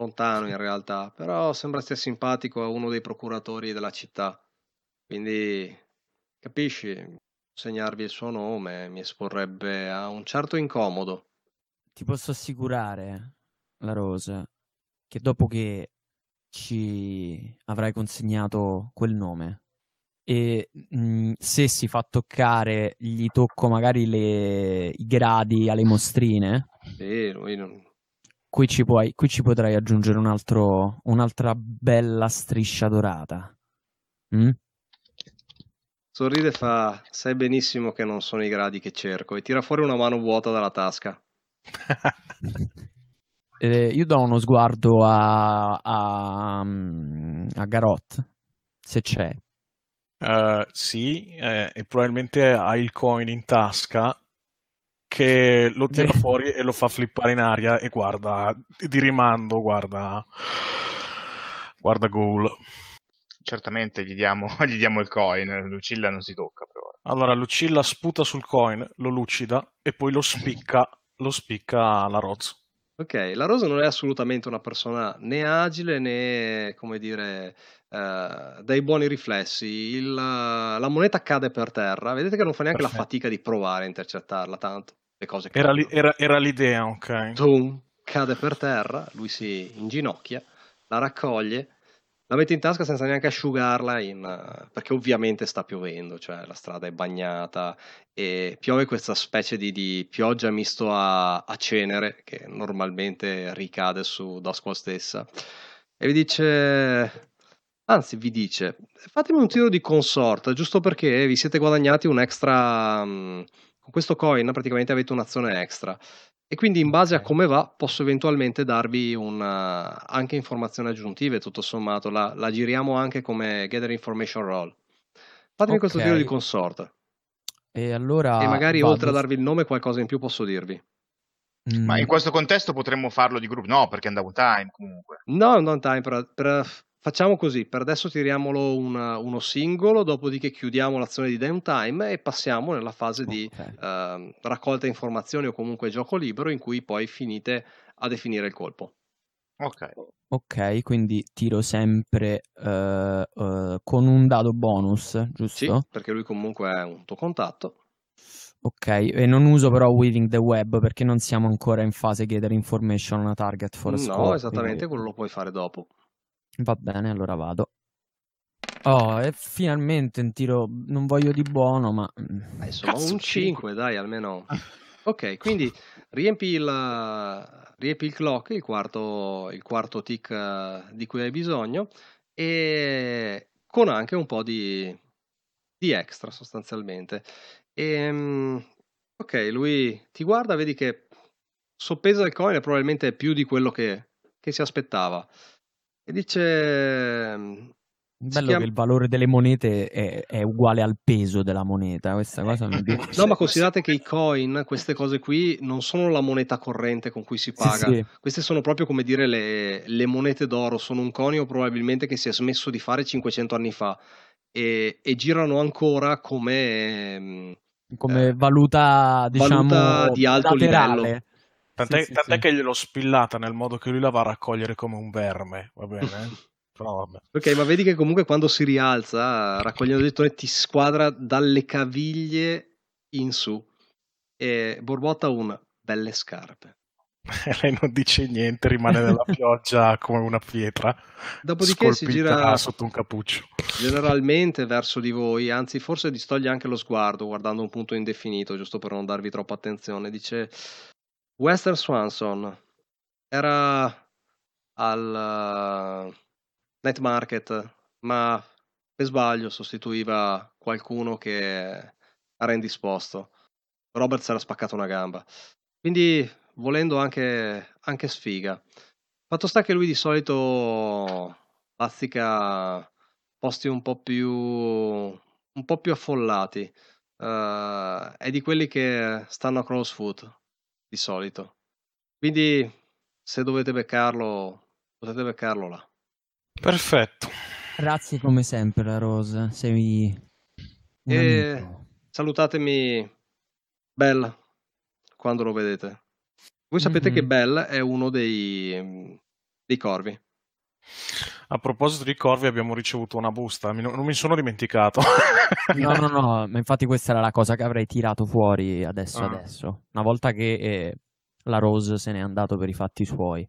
lontano in realtà, però sembra stia simpatico a uno dei procuratori della città. Quindi, capisci, segnarvi il suo nome mi esporrebbe a un certo incomodo. Ti posso assicurare, la Rosa, che dopo che ci avrai consegnato quel nome e mh, mm, se si fa toccare gli tocco magari le, i gradi alle mostrine. Sì, lui non, qui ci, puoi, qui ci potrai aggiungere un altro, un'altra bella striscia dorata. Mm? Sorride e fa, sai benissimo che non sono i gradi che cerco, e tira fuori una mano vuota dalla tasca. eh, io do uno sguardo a, a, mm, a Garot, se c'è. Uh, sì, eh, e probabilmente ha il coin in tasca che lo tira fuori e lo fa flippare in aria e guarda di rimando, guarda guarda goal. Certamente gli diamo, gli diamo il coin, Lucilla non si tocca però. Allora Lucilla sputa sul coin, lo lucida e poi lo spicca, lo spicca alla Roz. Ok, la Rosa non è assolutamente una persona né agile né, come dire, eh, dai buoni riflessi. Il, la moneta cade per terra, vedete che non fa neanche Perfetto. la fatica di provare a intercettarla tanto le cose che era, li, era, era, l'idea, ok. Tum, cade per terra, lui si inginocchia, la raccoglie, la mette in tasca senza neanche asciugarla, in, perché ovviamente sta piovendo, cioè la strada è bagnata e piove questa specie di, di pioggia misto a, a, cenere che normalmente ricade su Dosqua stessa. E vi dice... Anzi, vi dice, fatemi un tiro di consorte, giusto perché vi siete guadagnati un extra... Um, questo coin praticamente avete un'azione extra. E quindi in base a come va posso eventualmente darvi una, anche informazioni aggiuntive tutto sommato. La, la, giriamo anche come gather information roll. Fatemi okay. questo tiro di consorte e allora e magari vado... oltre a darvi il nome qualcosa in più posso dirvi. Mm. ma in questo contesto potremmo farlo di gruppo? No perché è un downtime comunque. No è un downtime per, per Facciamo così, per adesso tiriamolo una, uno singolo, dopodiché chiudiamo l'azione di downtime e passiamo nella fase okay. di uh, raccolta informazioni o comunque gioco libero in cui poi finite a definire il colpo. Ok. Ok, quindi tiro sempre uh, uh, con un dado bonus, giusto? Sì, perché lui comunque è un tuo contatto. Ok, e non uso però Weaving the Web perché non siamo ancora in fase Gather Information on a Target for a No, score, esattamente, quindi... quello lo puoi fare dopo. Va bene, allora vado. Oh, e finalmente un tiro, non voglio di buono, ma... Eh, insomma, Cazzo, un 5, dai, almeno. Ok, quindi riempi il, riempi il clock, il quarto, il quarto tick uh, di cui hai bisogno, e con anche un po' di, di extra sostanzialmente. E, um, ok, lui ti guarda, vedi che soppesa il coin è probabilmente più di quello che, che si aspettava. E dice... Mm, Bello chiama... che il valore delle monete è, è, uguale al peso della moneta, questa cosa mi piace. No, ma considerate che i coin, queste cose qui, non sono la moneta corrente con cui si paga. Sì, sì. Queste sono proprio come dire le, le, monete d'oro, sono un conio probabilmente che si è smesso di fare 500 anni fa e, e girano ancora come... Mm, come eh, valuta, diciamo, valuta di alto laterale. livello. Tant'è, sì, sì, tant'è sì. che gliel'ho spillata nel modo che lui la va a raccogliere come un verme, va bene? Però vabbè. Ok, ma vedi che comunque quando si rialza, raccogliendo il gettone, ti squadra dalle caviglie in su. E Borbotta un belle scarpe. E lei non dice niente, rimane nella pioggia come una pietra. Dopodiché si gira sotto un cappuccio. Generalmente verso di voi, anzi forse distoglie anche lo sguardo guardando un punto indefinito, giusto per non darvi troppa attenzione. Dice Western Swanson era al uh, night market, ma per sbaglio sostituiva qualcuno che era indisposto. Robert si era spaccato una gamba. Quindi volendo anche, anche sfiga. Fatto sta che lui di solito bazzica posti un po' più, un po più affollati. Uh, è di quelli che stanno a crossfoot di solito. Quindi se dovete beccarlo, potete beccarlo là. Perfetto. Grazie come sempre, la Rosa. Sei e salutatemi Bella quando lo vedete. Voi sapete mm-hmm. che Bell è uno dei, dei corvi. A proposito di corvi, abbiamo ricevuto una busta. Non mi sono dimenticato. no, no, no, ma infatti questa era la cosa che avrei tirato fuori adesso. Ah. adesso. Una volta che eh, la Rose se n'è andato per i fatti suoi.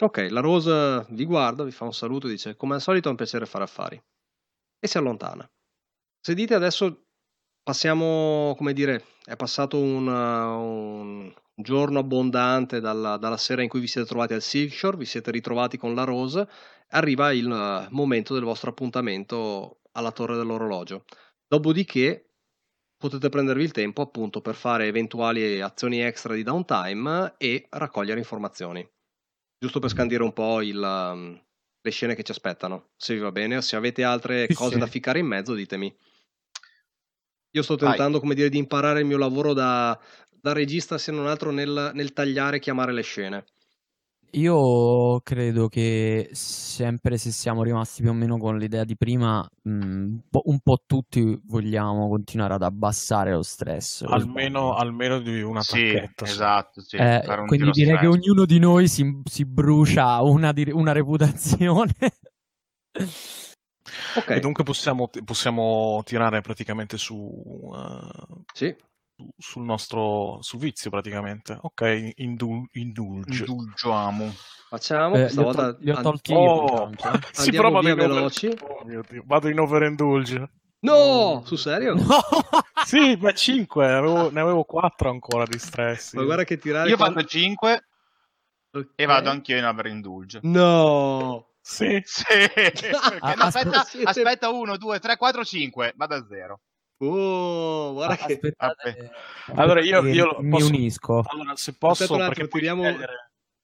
Ok, la Rose vi guarda, vi fa un saluto e dice: Come al solito è un piacere fare affari. E si allontana. Se dite adesso passiamo, come dire, è passato un, un giorno abbondante dalla, dalla, sera in cui vi siete trovati al Seashore, vi siete ritrovati con la Rose, arriva il eh, momento del vostro appuntamento alla torre dell'orologio. Dopodiché potete prendervi il tempo appunto per fare eventuali azioni extra di downtime e raccogliere informazioni. Giusto per scandire un po' il, um, le scene che ci aspettano. Se vi va bene, o se avete altre sì, cose sì. da ficcare in mezzo, ditemi. Io sto tentando, Vai. come dire, di imparare il mio lavoro da, da regista se non altro nel, nel tagliare e chiamare le scene. Io credo che sempre se siamo rimasti più o meno con l'idea di prima, mh, un, po', un, po', tutti vogliamo continuare ad abbassare lo stress. Almeno, almeno di una sì, tacchetta. Esatto, sì, eh, quindi direi stress. che ognuno di noi si, si brucia una, una reputazione. ok. E dunque possiamo, possiamo, tirare praticamente su... Uh... Sì sul nostro sul vizio praticamente. Ok, indul- indulge. Indulgiamo. Facciamo, eh, volta li ho tolti io. Oh, si prova via veloci. Oh mio Dio, vado in overindulge. No, sul serio? No. sì, ma 5, avevo, ne avevo 4 ancora di stress. Ma guarda che tirare Io quando... 5 okay. e vado anch'io in overindulge. No. Sì. sì. no, aspetta, aspetta 1 2 3 4 5, vado a 0. Oh, guarda che... Aspettate, allora io, io mi posso... unisco. Allora, se posso, Aspetta perché tiriamo,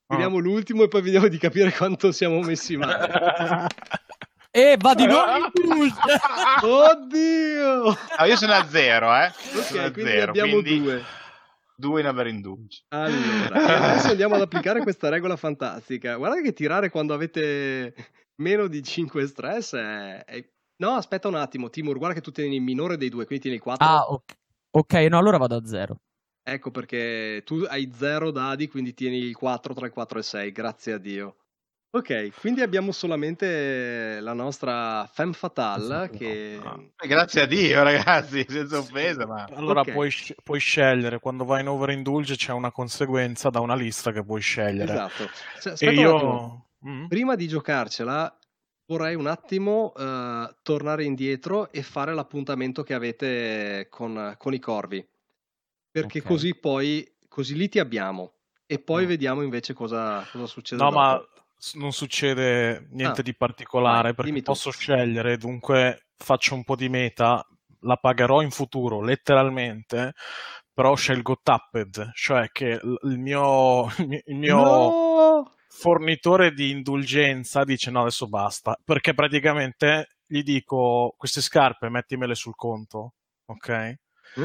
tiriamo oh. l'ultimo e poi vediamo di capire quanto siamo messi male. E va di nuovo Oddio! Ah, io sono a zero, eh. Ok, quindi zero, abbiamo quindi due. Due in averindulci. Allora, adesso andiamo ad applicare questa regola fantastica. Guarda che tirare quando avete meno di 5 stress è, è No, aspetta un attimo, Timur, guarda che tu tieni il minore dei due, quindi tieni il 4. Ah, ok, okay no, allora vado a 0. Ecco perché tu hai 0 dadi, quindi tieni il 4 tra il 4 e 6, grazie a Dio. Ok, quindi abbiamo solamente la nostra femme fatale che... No. Eh, grazie a Dio ragazzi, senza offesa. Ma... Allora okay. puoi, puoi, scegliere, quando vai in overindulge c'è una conseguenza da una lista che puoi scegliere. Esatto. Cioè, e io... Mm? Prima di giocarcela, vorrei un attimo uh, tornare indietro e fare l'appuntamento che avete con, con i corvi. Perché okay. così poi, così lì ti abbiamo. E poi mm. vediamo invece cosa, cosa succede. No, dopo. ma non succede niente ah, di particolare vai, perché posso scegliere, dunque faccio un po' di meta, la pagherò in futuro, letteralmente, però scelgo Tapped, cioè che il mio, il mio no! Fornitore di indulgenza dice no adesso basta. Perché praticamente gli dico queste scarpe mettimele sul conto ok? Mm?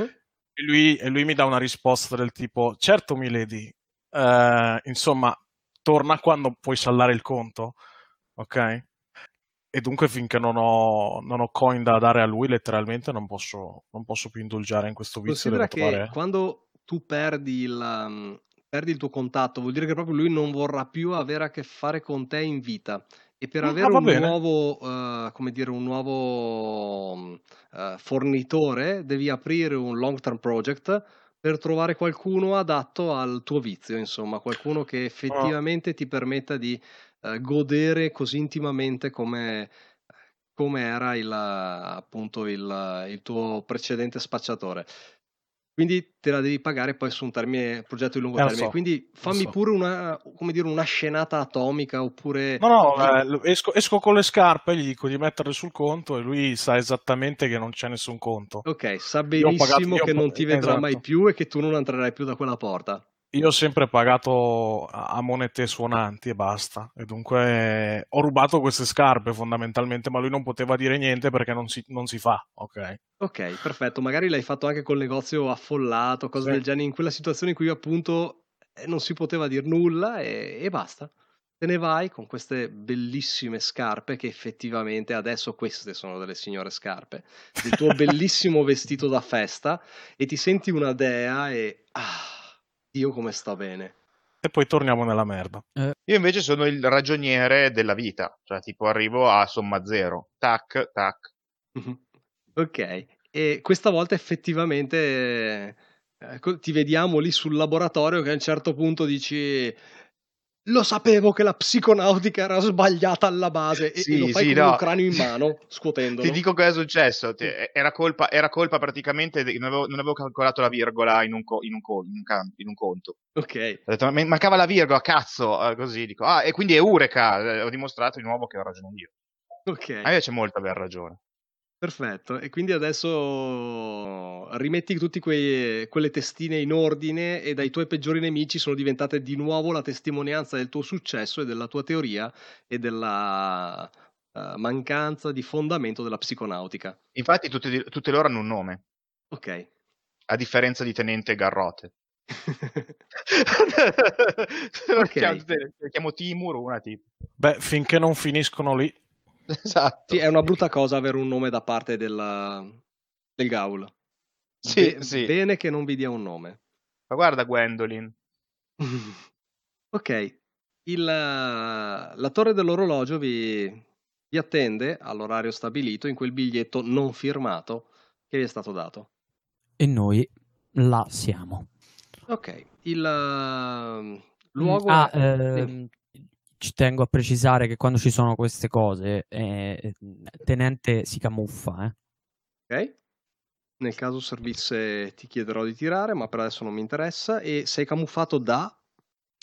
e, lui, e, lui, mi dà una risposta del tipo certo milady eh, insomma torna quando puoi saldare il conto ok? E dunque finché non ho, non ho coin da dare a lui letteralmente non posso, non posso più indulgiare in questo vizio considera che trovare... quando tu perdi il, perdi il tuo contatto, vuol dire che proprio lui non vorrà più avere a che fare con te in vita. E per mm, avere ah, un, nuovo, uh, come dire, un nuovo uh, fornitore devi aprire un long term project per trovare qualcuno adatto al tuo vizio, insomma, qualcuno che Oh. effettivamente ti permetta di eh, godere così intimamente come, come era il, appunto il, il tuo precedente spacciatore. Quindi te la devi pagare poi su un termine, progetto di lungo Eh, termine. so, Quindi fammi so. pure una, come dire, una scenata atomica oppure... No, no, eh, lo- esco, esco con le scarpe, gli dico di metterle sul conto e lui sa esattamente che non c'è nessun conto. Ok, sa pagato- benissimo ho che non ti vedrà esatto. mai più e che tu non entrerai più da quella porta. Io ho sempre pagato a monete suonanti e basta. E dunque ho rubato queste scarpe fondamentalmente, ma lui non poteva dire niente perché non si, non si fa, ok? Ok, perfetto. Magari l'hai fatto anche col negozio affollato, cose Sì. del genere, in quella situazione in cui appunto eh, non si poteva dire nulla e, e basta. Te ne vai con queste bellissime scarpe che effettivamente adesso queste sono delle signore scarpe, il tuo bellissimo vestito da festa e ti senti una dea e ah, Dio come sta bene. E poi torniamo nella merda. Io invece sono il ragioniere della vita, cioè tipo arrivo a somma zero, tac, tac. Mhm. Ok, e questa volta effettivamente eh, ti vediamo lì sul laboratorio che a un certo punto dici lo sapevo che la psiconautica era sbagliata alla base e, Sì, e lo fai sì, con no. un cranio in mano scuotendolo. Ti dico cosa è successo, era colpa, era colpa praticamente, non avevo, non avevo calcolato la virgola in un, co- in un co- in un can- in un conto. Ok, Ho detto, "Ma- mancava la virgola, cazzo, eh, così dico, ah, e quindi è Eureka, Eh, ho dimostrato di nuovo che ho ragione io. ok, A me piace molto aver ragione. Perfetto. E quindi adesso rimetti tutte quelle testine in ordine e dai tuoi peggiori nemici sono diventate di nuovo la testimonianza del tuo successo e della tua teoria e della eh, mancanza di fondamento della psiconautica. Infatti tutte, tutte loro hanno un nome, Ok. a differenza di Tenente Garrote. Lo Ok. chiamo, chiamo Timur, una tipo. Beh, finché non finiscono lì. Esatto. Sì, è una brutta cosa avere un nome da parte della- del Gaul. Sì, Be- sì. Bene che non vi dia un nome. Ma guarda Gwendolyn. ok, il, la torre dell'orologio vi, vi attende all'orario stabilito in quel biglietto non firmato che vi è stato dato. E noi là siamo. Ok, il eh, luogo... Ah, è- ehm, ci tengo a precisare che quando ci sono queste cose, eh, tenente si camuffa, eh. Ok. Nel caso servisse ti chiederò di tirare, ma per adesso non mi interessa. E sei camuffato da...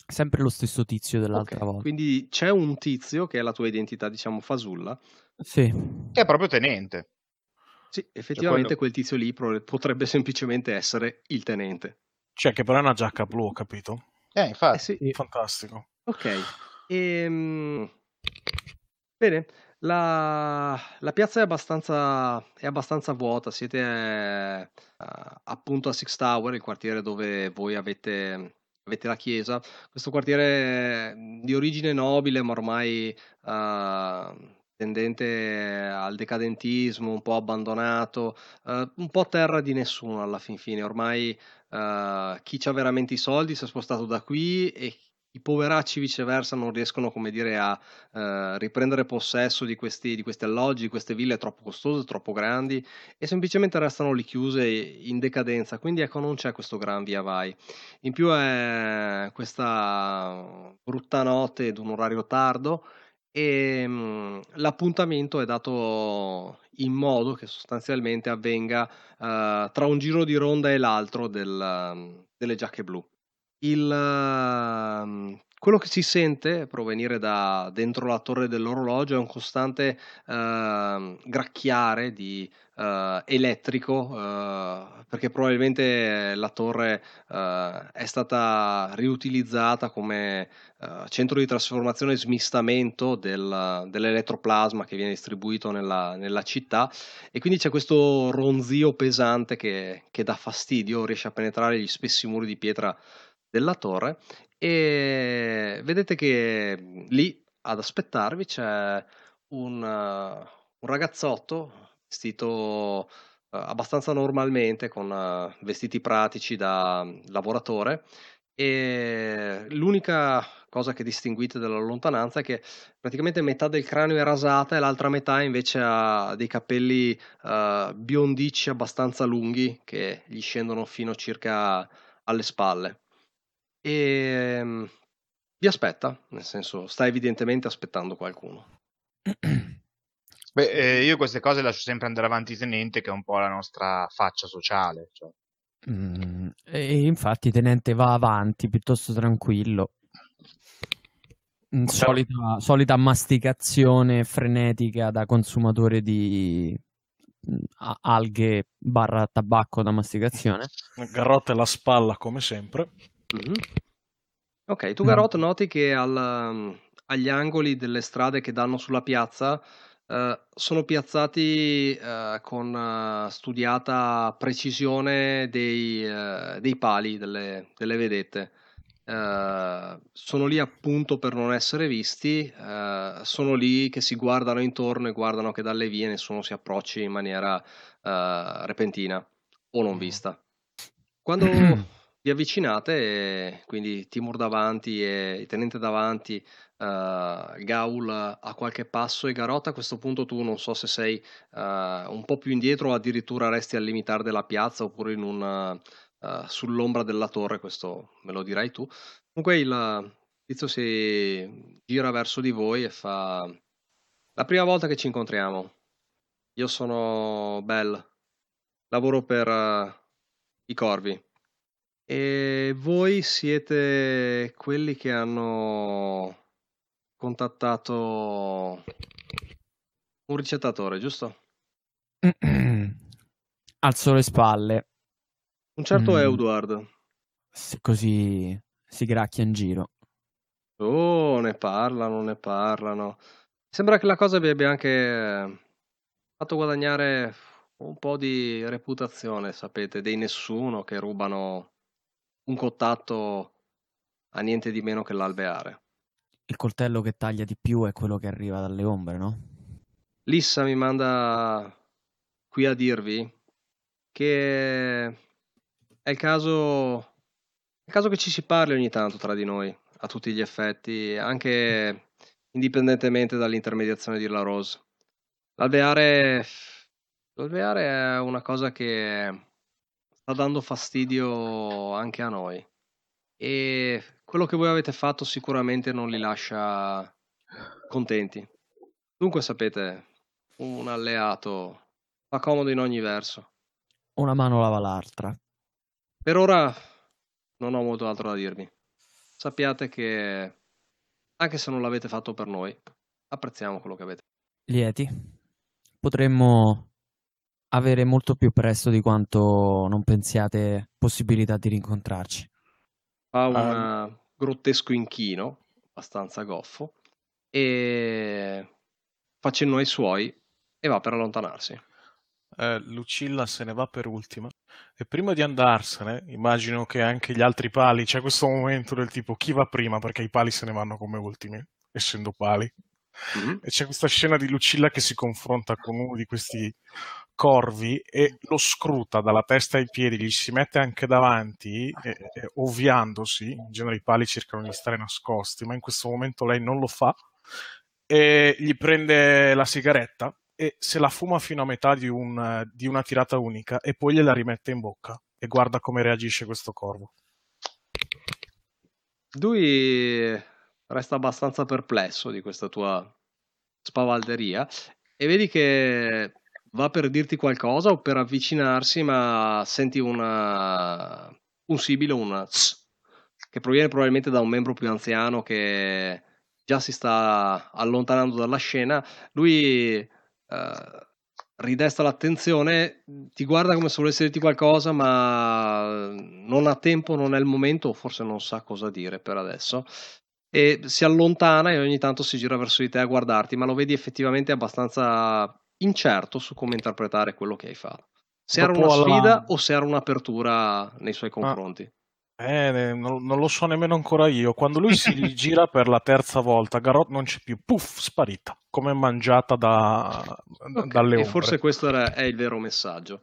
Sempre lo stesso tizio dell'altra Ok, volta. Quindi c'è un tizio che è la tua identità, diciamo, fasulla. Sì. Che è proprio tenente. Sì, effettivamente quello- quel tizio lì potrebbe semplicemente essere il tenente. Cioè, che però è una giacca blu, ho capito? Eh, infatti. Eh sì, Fantastico. ok. Ehm, Bene, la, la piazza è abbastanza, è abbastanza vuota, siete eh, appunto a Six Tower, il quartiere dove voi avete, avete la chiesa. Questo quartiere di origine nobile, ma ormai eh, tendente al decadentismo, un po' abbandonato, eh, un po' terra di nessuno alla fin fine. Ormai eh, chi ha veramente i soldi si è spostato da qui e i poveracci viceversa non riescono, come dire, a eh, riprendere possesso di questi, di questi alloggi, di queste ville troppo costose, troppo grandi e semplicemente restano lì chiuse in decadenza. Quindi ecco, non c'è questo gran via vai. In più è questa brutta notte ed un orario tardo e mh, l'appuntamento è dato in modo che sostanzialmente avvenga eh, tra un giro di ronda e l'altro del, delle giacche blu. Il, ehm, quello che si sente provenire da dentro la torre dell'orologio è un costante ehm, gracchiare di eh, elettrico eh, perché probabilmente la torre eh, è stata riutilizzata come eh, centro di trasformazione e smistamento del- dell'elettroplasma che viene distribuito nella, nella città. E quindi c'è questo ronzio pesante che, che dà fastidio, riesce a penetrare gli spessi muri di pietra della torre e vedete che lì ad aspettarvi c'è un, un ragazzotto vestito uh, abbastanza normalmente con uh, vestiti pratici da lavoratore E l'unica cosa che distinguite dalla lontananza è che praticamente metà del cranio è rasata e l'altra metà invece ha dei capelli uh, biondicci abbastanza lunghi che gli scendono fino circa alle spalle. E um, vi aspetta, nel senso sta evidentemente aspettando qualcuno. Beh, eh, io queste cose lascio sempre andare avanti tenente, che è un po' la nostra faccia sociale. Cioè. Mm, e infatti Tenente va avanti piuttosto tranquillo. Solita, solita masticazione frenetica da consumatore di mm, alghe barra tabacco da masticazione. Garrotte la spalla come sempre. Mm-hmm. Ok, tu Garot noti che al, agli angoli delle strade che danno sulla piazza Uh, sono piazzati uh, con uh, studiata precisione dei, dei pali, delle, delle vedette. sono lì appunto per non essere visti, sono lì che si guardano intorno e guardano che dalle vie nessuno si approcci in maniera repentina o non vista. Quando vi avvicinate, quindi Timur davanti e il tenente davanti, uh, Gaul a qualche passo e Garota a questo punto tu non so se sei uh, un po' più indietro o addirittura resti al limitare della piazza oppure una, uh, sull'ombra della torre, questo me lo dirai tu. Comunque il tizio si gira verso di voi e fa la prima volta che ci incontriamo. Io sono Bell, lavoro per i corvi. E voi siete quelli che hanno contattato un ricettatore, giusto? Alzo le spalle. Un certo mm. Edward. Così si gracchia in giro. Oh, ne parlano, ne parlano. Sembra che la cosa vi abbia anche fatto guadagnare un po' di reputazione, sapete, dei nessuno che rubano un contatto a niente di meno che l'alveare. Il coltello che taglia di più è quello che arriva dalle ombre, no? Lissa mi manda qui a dirvi che è il caso, è il caso che ci si parli ogni tanto tra di noi, a tutti gli effetti, anche indipendentemente dall'intermediazione di La Rose. L'alveare, l'alveare è una cosa che sta dando fastidio anche a noi. E quello che voi avete fatto sicuramente non li lascia contenti. Dunque sapete, un alleato fa comodo in ogni verso. Una mano lava l'altra. Per ora non ho molto altro da dirvi. Sappiate che anche se non l'avete fatto per noi, apprezziamo quello che avete. Lieti. Potremmo avere molto più presto di quanto non pensiate possibilità di rincontrarci. Fa un um, grottesco inchino, abbastanza goffo, e facendo i suoi e va per allontanarsi. Eh, Lucilla se ne va per ultima e prima di andarsene immagino che anche gli altri pali c'è questo momento del tipo chi va prima perché i pali se ne vanno come ultimi essendo pali mm-hmm. e c'è questa scena di Lucilla che si confronta con uno di questi corvi e lo scruta dalla testa ai piedi, gli si mette anche davanti, e, e, ovviandosi, in genere i pali cercano di stare nascosti, ma in questo momento lei non lo fa, e gli prende la sigaretta e se la fuma fino a metà di, un, di una tirata unica e poi gliela rimette in bocca e guarda come reagisce questo corvo. Lui resta abbastanza perplesso di questa tua spavalderia e vedi che va per dirti qualcosa o per avvicinarsi, ma senti una, un sibilo, una tss, che proviene probabilmente da un membro più anziano che già si sta allontanando dalla scena. Lui eh, ridesta l'attenzione, ti guarda come se volesse dirti qualcosa, ma non ha tempo, non è il momento, o forse non sa cosa dire per adesso. E si allontana e ogni tanto si gira verso di te a guardarti, ma lo vedi effettivamente abbastanza incerto su come interpretare quello che hai fatto. Se era una sfida alla... o se era un'apertura nei suoi ah. confronti. Ah. Eh, non, non, lo so nemmeno ancora io. Quando lui si gira per la terza volta, Garot non c'è più, puff, sparita, come mangiata da, okay. dalle ombre. E forse questo era, è il vero messaggio.